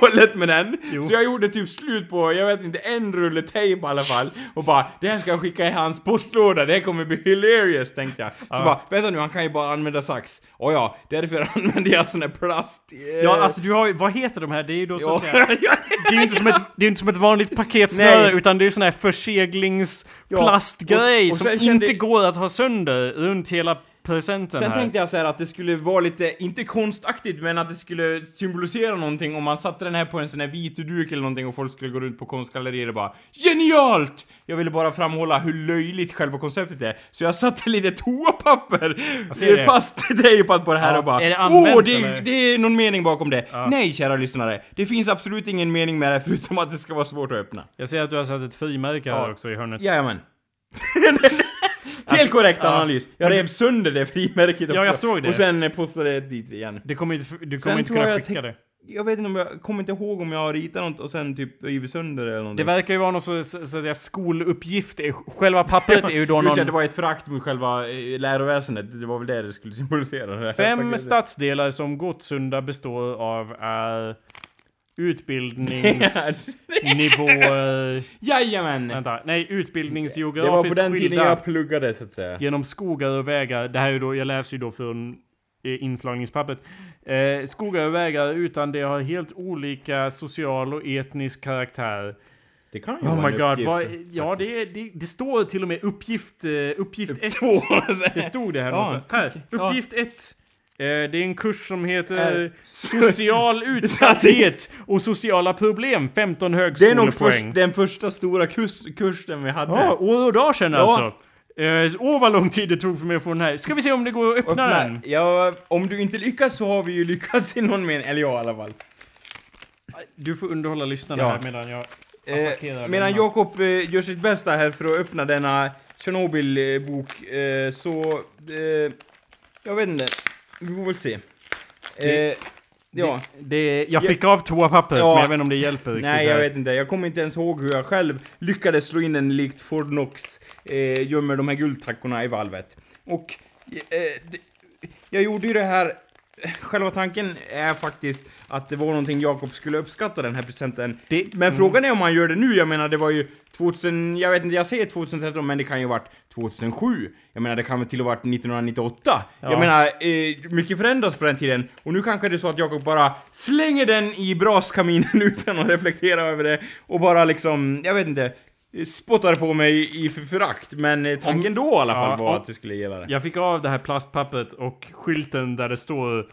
målet med den. Jo. Så jag gjorde typ slut på, jag vet inte, en rulle tejp i alla fall. Och bara, det här ska jag skicka i hans postlåda, det här kommer bli hilarious, tänkte jag. Så bara, vänta nu, han kan ju bara använda sax. Och ja, därför använde jag sån här plast... Ja, alltså du har ju, vad heter de här? Det är ju då så ja, att säga... ja, Det är ju inte som ett, det är inte som ett vanligt paketsnöre utan det är sån här förseglingsplastgrej och- och som sen kände- inte går att ha sönder runt hela presenten Sen här. tänkte jag så här att det skulle vara lite, inte konstaktigt, men att det skulle symbolisera någonting om man satte den här på en sån här vit duk eller någonting och folk skulle gå runt på konstgallerier och bara GENIALT! Jag ville bara framhålla hur löjligt själva konceptet är. Så jag satte lite toapapper det. fast tejpat på det här Ja, och bara är det Åh, det, eller?" det är någon mening bakom det. Nej, kära lyssnare. Det finns absolut ingen mening med det förutom att det ska vara svårt att öppna. Jag ser att du har satt ett frimärke här Ja. också i hörnet. Jajamän. Helt korrekt analys. Jag rev sönder det frimärket Ja, jag också. såg det. Och sen eh, postade jag dit igen. Det kommer inte, du Sen kommer inte tror kunna skicka det. Jag vet inte om jag kommer inte ihåg om jag har ritat något och sen typ rivit sönder det eller Det någonting. verkar ju vara någon så, så, så att skoluppgift. Själva pappret är ju då någon... det var ett förakt mot själva eh, läroväsendet. Det var väl det det skulle symbolisera. Det Fem stadsdelar som Gottsunda består av är utbildningsnivåer... Jajamän! Vänta, nej, Det var på utbildningsgeografiskt den tiden jag pluggade så att säga. genom skogar och vägar. Det här är ju då, jag läser ju då från inslagningspappret. Eh, skogar och vägar utan det har helt olika social och etnisk karaktär. Det kan ju Oh vara my en god, uppgift, vad, ja det, det, det står till och med uppgift, eh, uppgift 1. Två! Det stod det här Ja. Här, uppgift 1. Eh, det är en kurs som heter Eh, Social utsatthet och sociala problem. 15 Det är nog högskolepoäng. först, den första stora kurs, kursen vi hade. Ja, år och dag sedan Ja. alltså. Eh, Åh vad lång tid det tog för mig att få den här. Ska vi se om det går att öppna, Öppna. den? Ja, om du inte lyckas så har vi ju lyckats i någon mening. Eller jag i alla fall. Du får underhålla lyssnarna Ja. här medan jag Eh, attackerar medan denna. Jakob eh, gör sitt bästa här för att öppna denna Tjernobyl-bok, eh, så... Eh, jag vet inte. Vi får väl se. Eh, Det- ja. Det, jag fick av toapappret, Ja. men jag vet inte om det hjälper riktigt. Nej, jag vet inte. Jag kommer inte ens ihåg hur jag själv lyckades slå in den likt Ford Knox eh, gömmer de här guldtackorna i valvet. Och eh, det, jag gjorde ju det här... Själva tanken är faktiskt att det var någonting Jakob skulle uppskatta den här presenten. Det- Men mm. frågan är om han gör det nu. Jag menar, det var ju 2000... Jag vet inte, jag säger 2013, men det kan ju ha varit 2007. Jag menar, det kan väl till och ha varit 1998. Ja. Jag menar, eh, mycket förändras på den tiden. Och nu kanske det är så att Jakob bara slänger den i braskaminen utan att reflektera över det. Och bara liksom, jag vet inte, spottar på mig i för- förakt. Men eh, tanken då i alla fall Ja, var att du skulle gilla det. Jag fick av det här plastpappret och skylten där det står...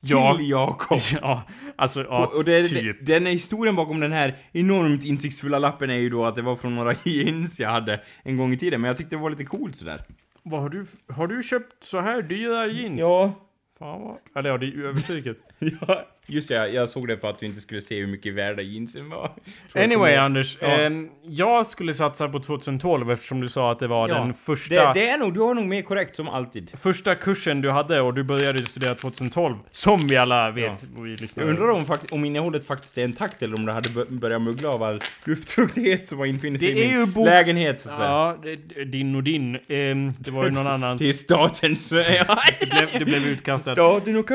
Ja, Till Jakob. ja, alltså ja, Och, och det, typ. den historien bakom den här enormt insiktsfulla lappen är ju då att det var från några jeans jag hade en gång i tiden, men jag tyckte det var lite coolt sådär. Vad har du, har du köpt så här dyra jeans? Ja, Fan vad... Eller ja, det är ju överstycket. ja just det, jag- såg det för att du inte skulle se hur mycket värda jeansen var. Anyway, Anders. Ja. ehm, jag skulle satsa på 2012 eftersom du sa att det var Ja, den första... Det, det är nog, du har nog mer korrekt som alltid. Första kursen du hade och du började studera 2012. Som vi alla vet. Och vi. Jag undrar om, om innehållet faktiskt är intakt eller om det hade bör- börjat muggla av all luftfuktighet som har infunnit sig i min lägenhet så att säga. Ja, det- din och din. Ehm, det var ju någon annans. Det är statens... Det blev, det blev utkastat. Staten och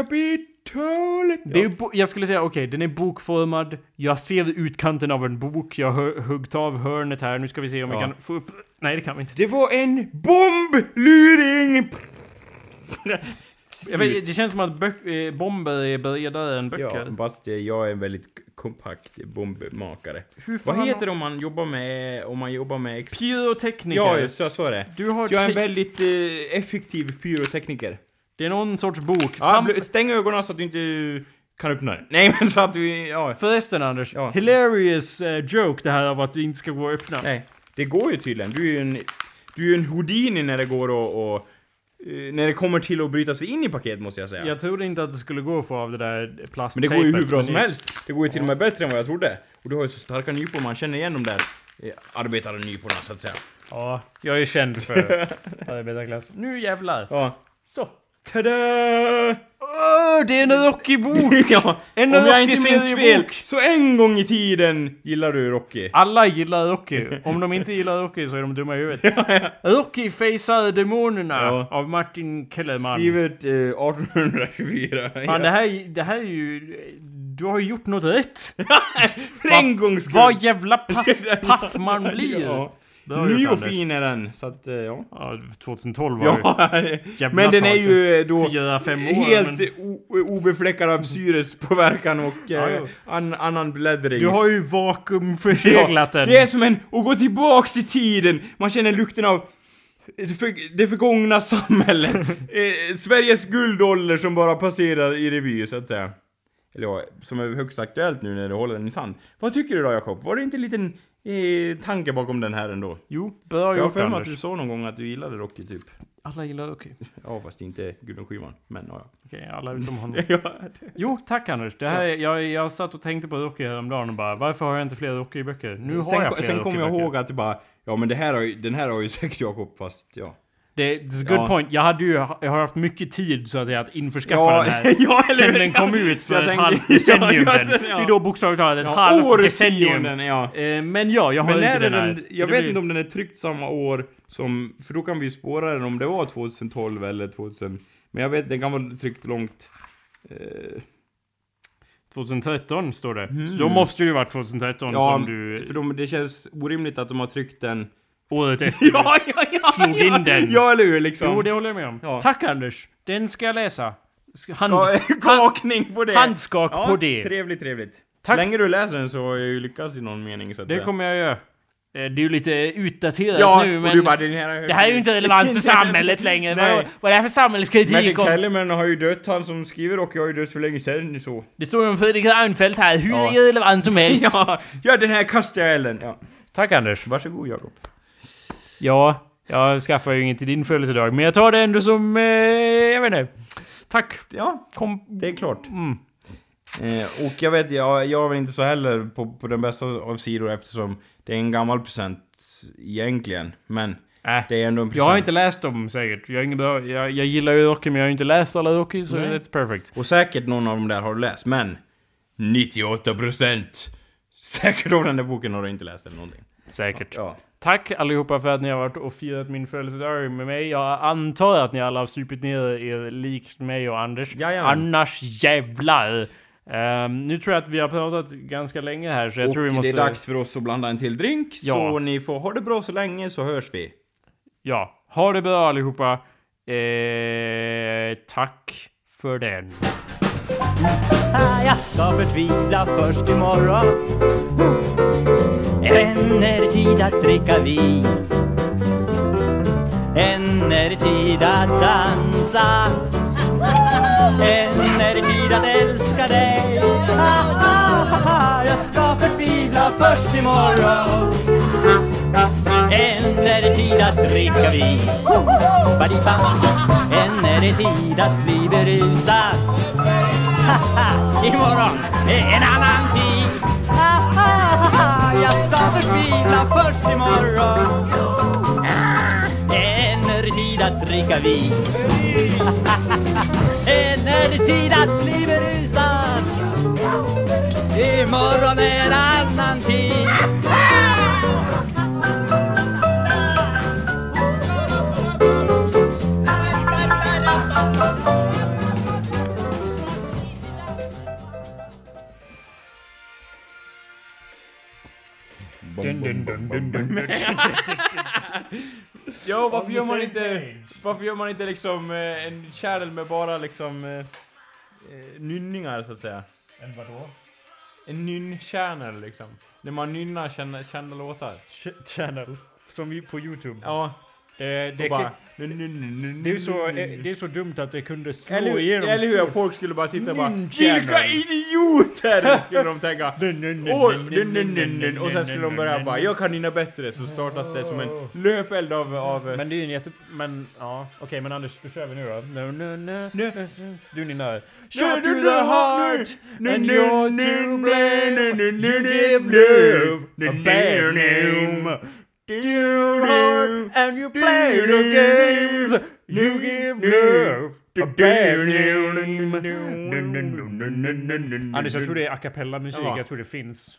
kapitalet. Det är, jag skulle säga, okej, den är bokformad. Jag ser utkanten av en bok. Jag har huggit av hörnet här. Nu ska vi se om vi Ja. kan få upp... Nej, det kan vi inte. Det var en bombluring! Vet, det känns som att böck, eh, bomber är bredare än Ja, böcker. fast eh, jag är en väldigt kompakt bombmakare. Vad heter det om man jobbar med... Om man jobbar med... Pyrotekniker. ja, just så, så är det. Du har Jag är en väldigt eh, effektiv pyrotekniker. Det är någon sorts bok. Ja, Fram- stäng ögonen så att du inte kan öppna den. Nej, men så att du... Ja. Förresten Anders, Ja. hilarious eh, joke det här av att det inte ska gå att öppna. Nej. Det går ju tydligen. Du är ju en, du är ju en Houdini när det går och, och eh, när det kommer till att bryta sig in i paket måste jag säga. Jag trodde inte att det skulle gå att få av det där Men plasttejpet. det går ju hur bra men som helst. Det går ju till och med bättre än vad jag trodde. Och du har ju så starka nypor, man känner igen de där eh, arbetarnyporna så att säga. Ja, jag är känd för arbetarklass. Nu jävlar. Ja. Så. Tada! Åh, det är en Rocky-bok! ja, En om jag inte minns fel, så en gång i tiden gillar du Rocky. Alla gillar Rocky. Om de inte gillar Rocky så är de dumma i huvudet. Rocky facear demonerna Ja. av Martin Kellerman. Skrivet eh, 1824. Fan, det här, det här är ju... Du har ju gjort något rätt. För en gångs skull. Vad jävla pass, paff man blir. Ja. Ny och fin är den, så att eh, ja. Ja, 2012 var. Ja, Jävla men den är ju eh, då Fyra, fem år. helt men obefläckad av syrespåverkan och Ja, eh, an, annan bläddring. du har ju vakuumförseglat den. Det är som en, att gå tillbaks i tiden. Man känner lukten av det, för, det förgångna samhället. eh, Sveriges guldålder som bara passerar i revy, så att säga. Eller ja, som är högst aktuellt nu när du håller den i sand. Vad tycker du då Jakob? Var det inte en liten eh, tanke bakom den här ändå? Jo, bra Jag har gjort för mig att du sa någon gång att du gillade Rocky typ. Alla gillar Rocky. Ja, fast inte Gudrun Schyman. Men ja, Okej, alla utom honom. ja. Jo, tack Anders. Det här, jag, jag satt och tänkte på Rocky häromdagen och bara Varför har jag inte fler Rocky-böcker? Nu har sen jag fler sen kom jag ihåg att det bara, ja men det här har den här har ju säkert Jakob fast ja. Det är a good Ja. point. Jag hade ju jag har haft mycket tid så att säga att införskaffa Ja, den här. ja, sen den kom ut för ett tänkte- halvt decennium sen. sen. Det är då bokstavligt talat ett halvt decennium. Eh, Men ja, jag har Men inte den här. den, jag vet blir- inte om den är tryckt samma år som, för då kan vi ju spåra den om det var 2012 eller 2000. Men jag vet, den kan vara tryckt långt. Eh, 2013 står det. Mm. Så då måste det ju vara 2013 ja, som du... för de, det känns orimligt att de har tryckt den. Året efter. Ja, ja, ja! Slog ja, in den. Ja, eller hur liksom. Jo, det håller jag med om. Ja. Tack Anders! Den ska jag läsa. Sk- Hand, Ja, kakning på det. handskak ja, på det. Trevligt, trevligt. Tack. Så länge du läser den så har jag ju lyckats i någon mening så att Det säga. kommer jag göra. Eh, Det är ju lite utdaterat Ja, nu och men... du bara den här... det här är ju inte relevant för samhället längre. Vad, vad är det här för samhällskritik? Martin om? Kellerman har ju dött, han som skriver och jag har ju dött för länge sedan så. Det står ju om Fredrik Reinfeldt här, hur Ja. irrelevant som helst. Ja, ja den här kastar jag elden. Ja. Tack Anders. Varsågod Jakob. Ja, jag skaffar ju inget till din födelsedag, men jag tar det ändå som... Eh, jag vet inte. Tack. Ja, Kom... det är klart. Mm. Eh, och jag vet, jag, jag är väl inte så heller på, på den bästa av sidor eftersom det är en gammal present egentligen. Men Äh. det är ändå en present. Jag har inte läst dem säkert. Jag, ingen jag, jag gillar ju Rocky men jag har inte läst alla Rocky så Nej. that's perfect. Och säkert någon av dem där har du läst, men 98% säkert av den där boken har du inte läst eller någonting. Säkert. Ja. Tack allihopa för att ni har varit och firat min födelsedag med mig. Jag antar att ni alla har supit ner er likt mig och Anders. Jajamän. Annars jävlar. Ehm, nu tror jag att vi har pratat ganska länge här så jag och tror vi måste... det är dags för oss att blanda en till drink, Ja. så ni får ha det bra så länge så hörs vi. Ja, ha det bra allihopa. Eh, tack för den. Ah, jag ska förtvivla först imorgon. Än är det tid att dricka vin. Än är det tid att dansa. Än är det tid att älska dig. Jag ska förtvivla först imorgon. Än är det tid att dricka vin. Än är det tid att bli berusad. Imorgon är en annan tid. Jag ska förtvivla först imorgon. Än är det tid att dricka vin. Än är det tid att bli berusad. Imorgon är en annan tid Ja, varför gör man inte... Varför gör man inte liksom eh, en kärl med bara liksom... Eh, eh, nynningar så att säga? En vadå? En nynn-channel liksom. När man nynnar kända, kända låtar. Ch- channel. Som vi på Youtube. Ja. Det, det, Och bara... det är så, eh, det är så dumt att det kunde slå Eller igenom Eller hur? Folk skulle bara titta bara Vilka Man." idioter! Skulle de tänka. Och sen skulle de börja bara Jag kan dina bättre. Så startas det som en löpeld av... av Men det är ju en jätte... Men ja, okej men Anders, då kör vi nu då. No, no, no. No. Du nynnar. Shot to the heart And you're to blame You give love a bad name. And you play the games. You give love bad name. Anders, jag tror det är a cappella musik. Ja. Jag tror det finns.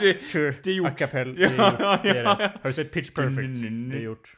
det, Tror det är gjort. A cappella. Ja, ja. det. Har du sett Pitch Perfect? Det är gjort.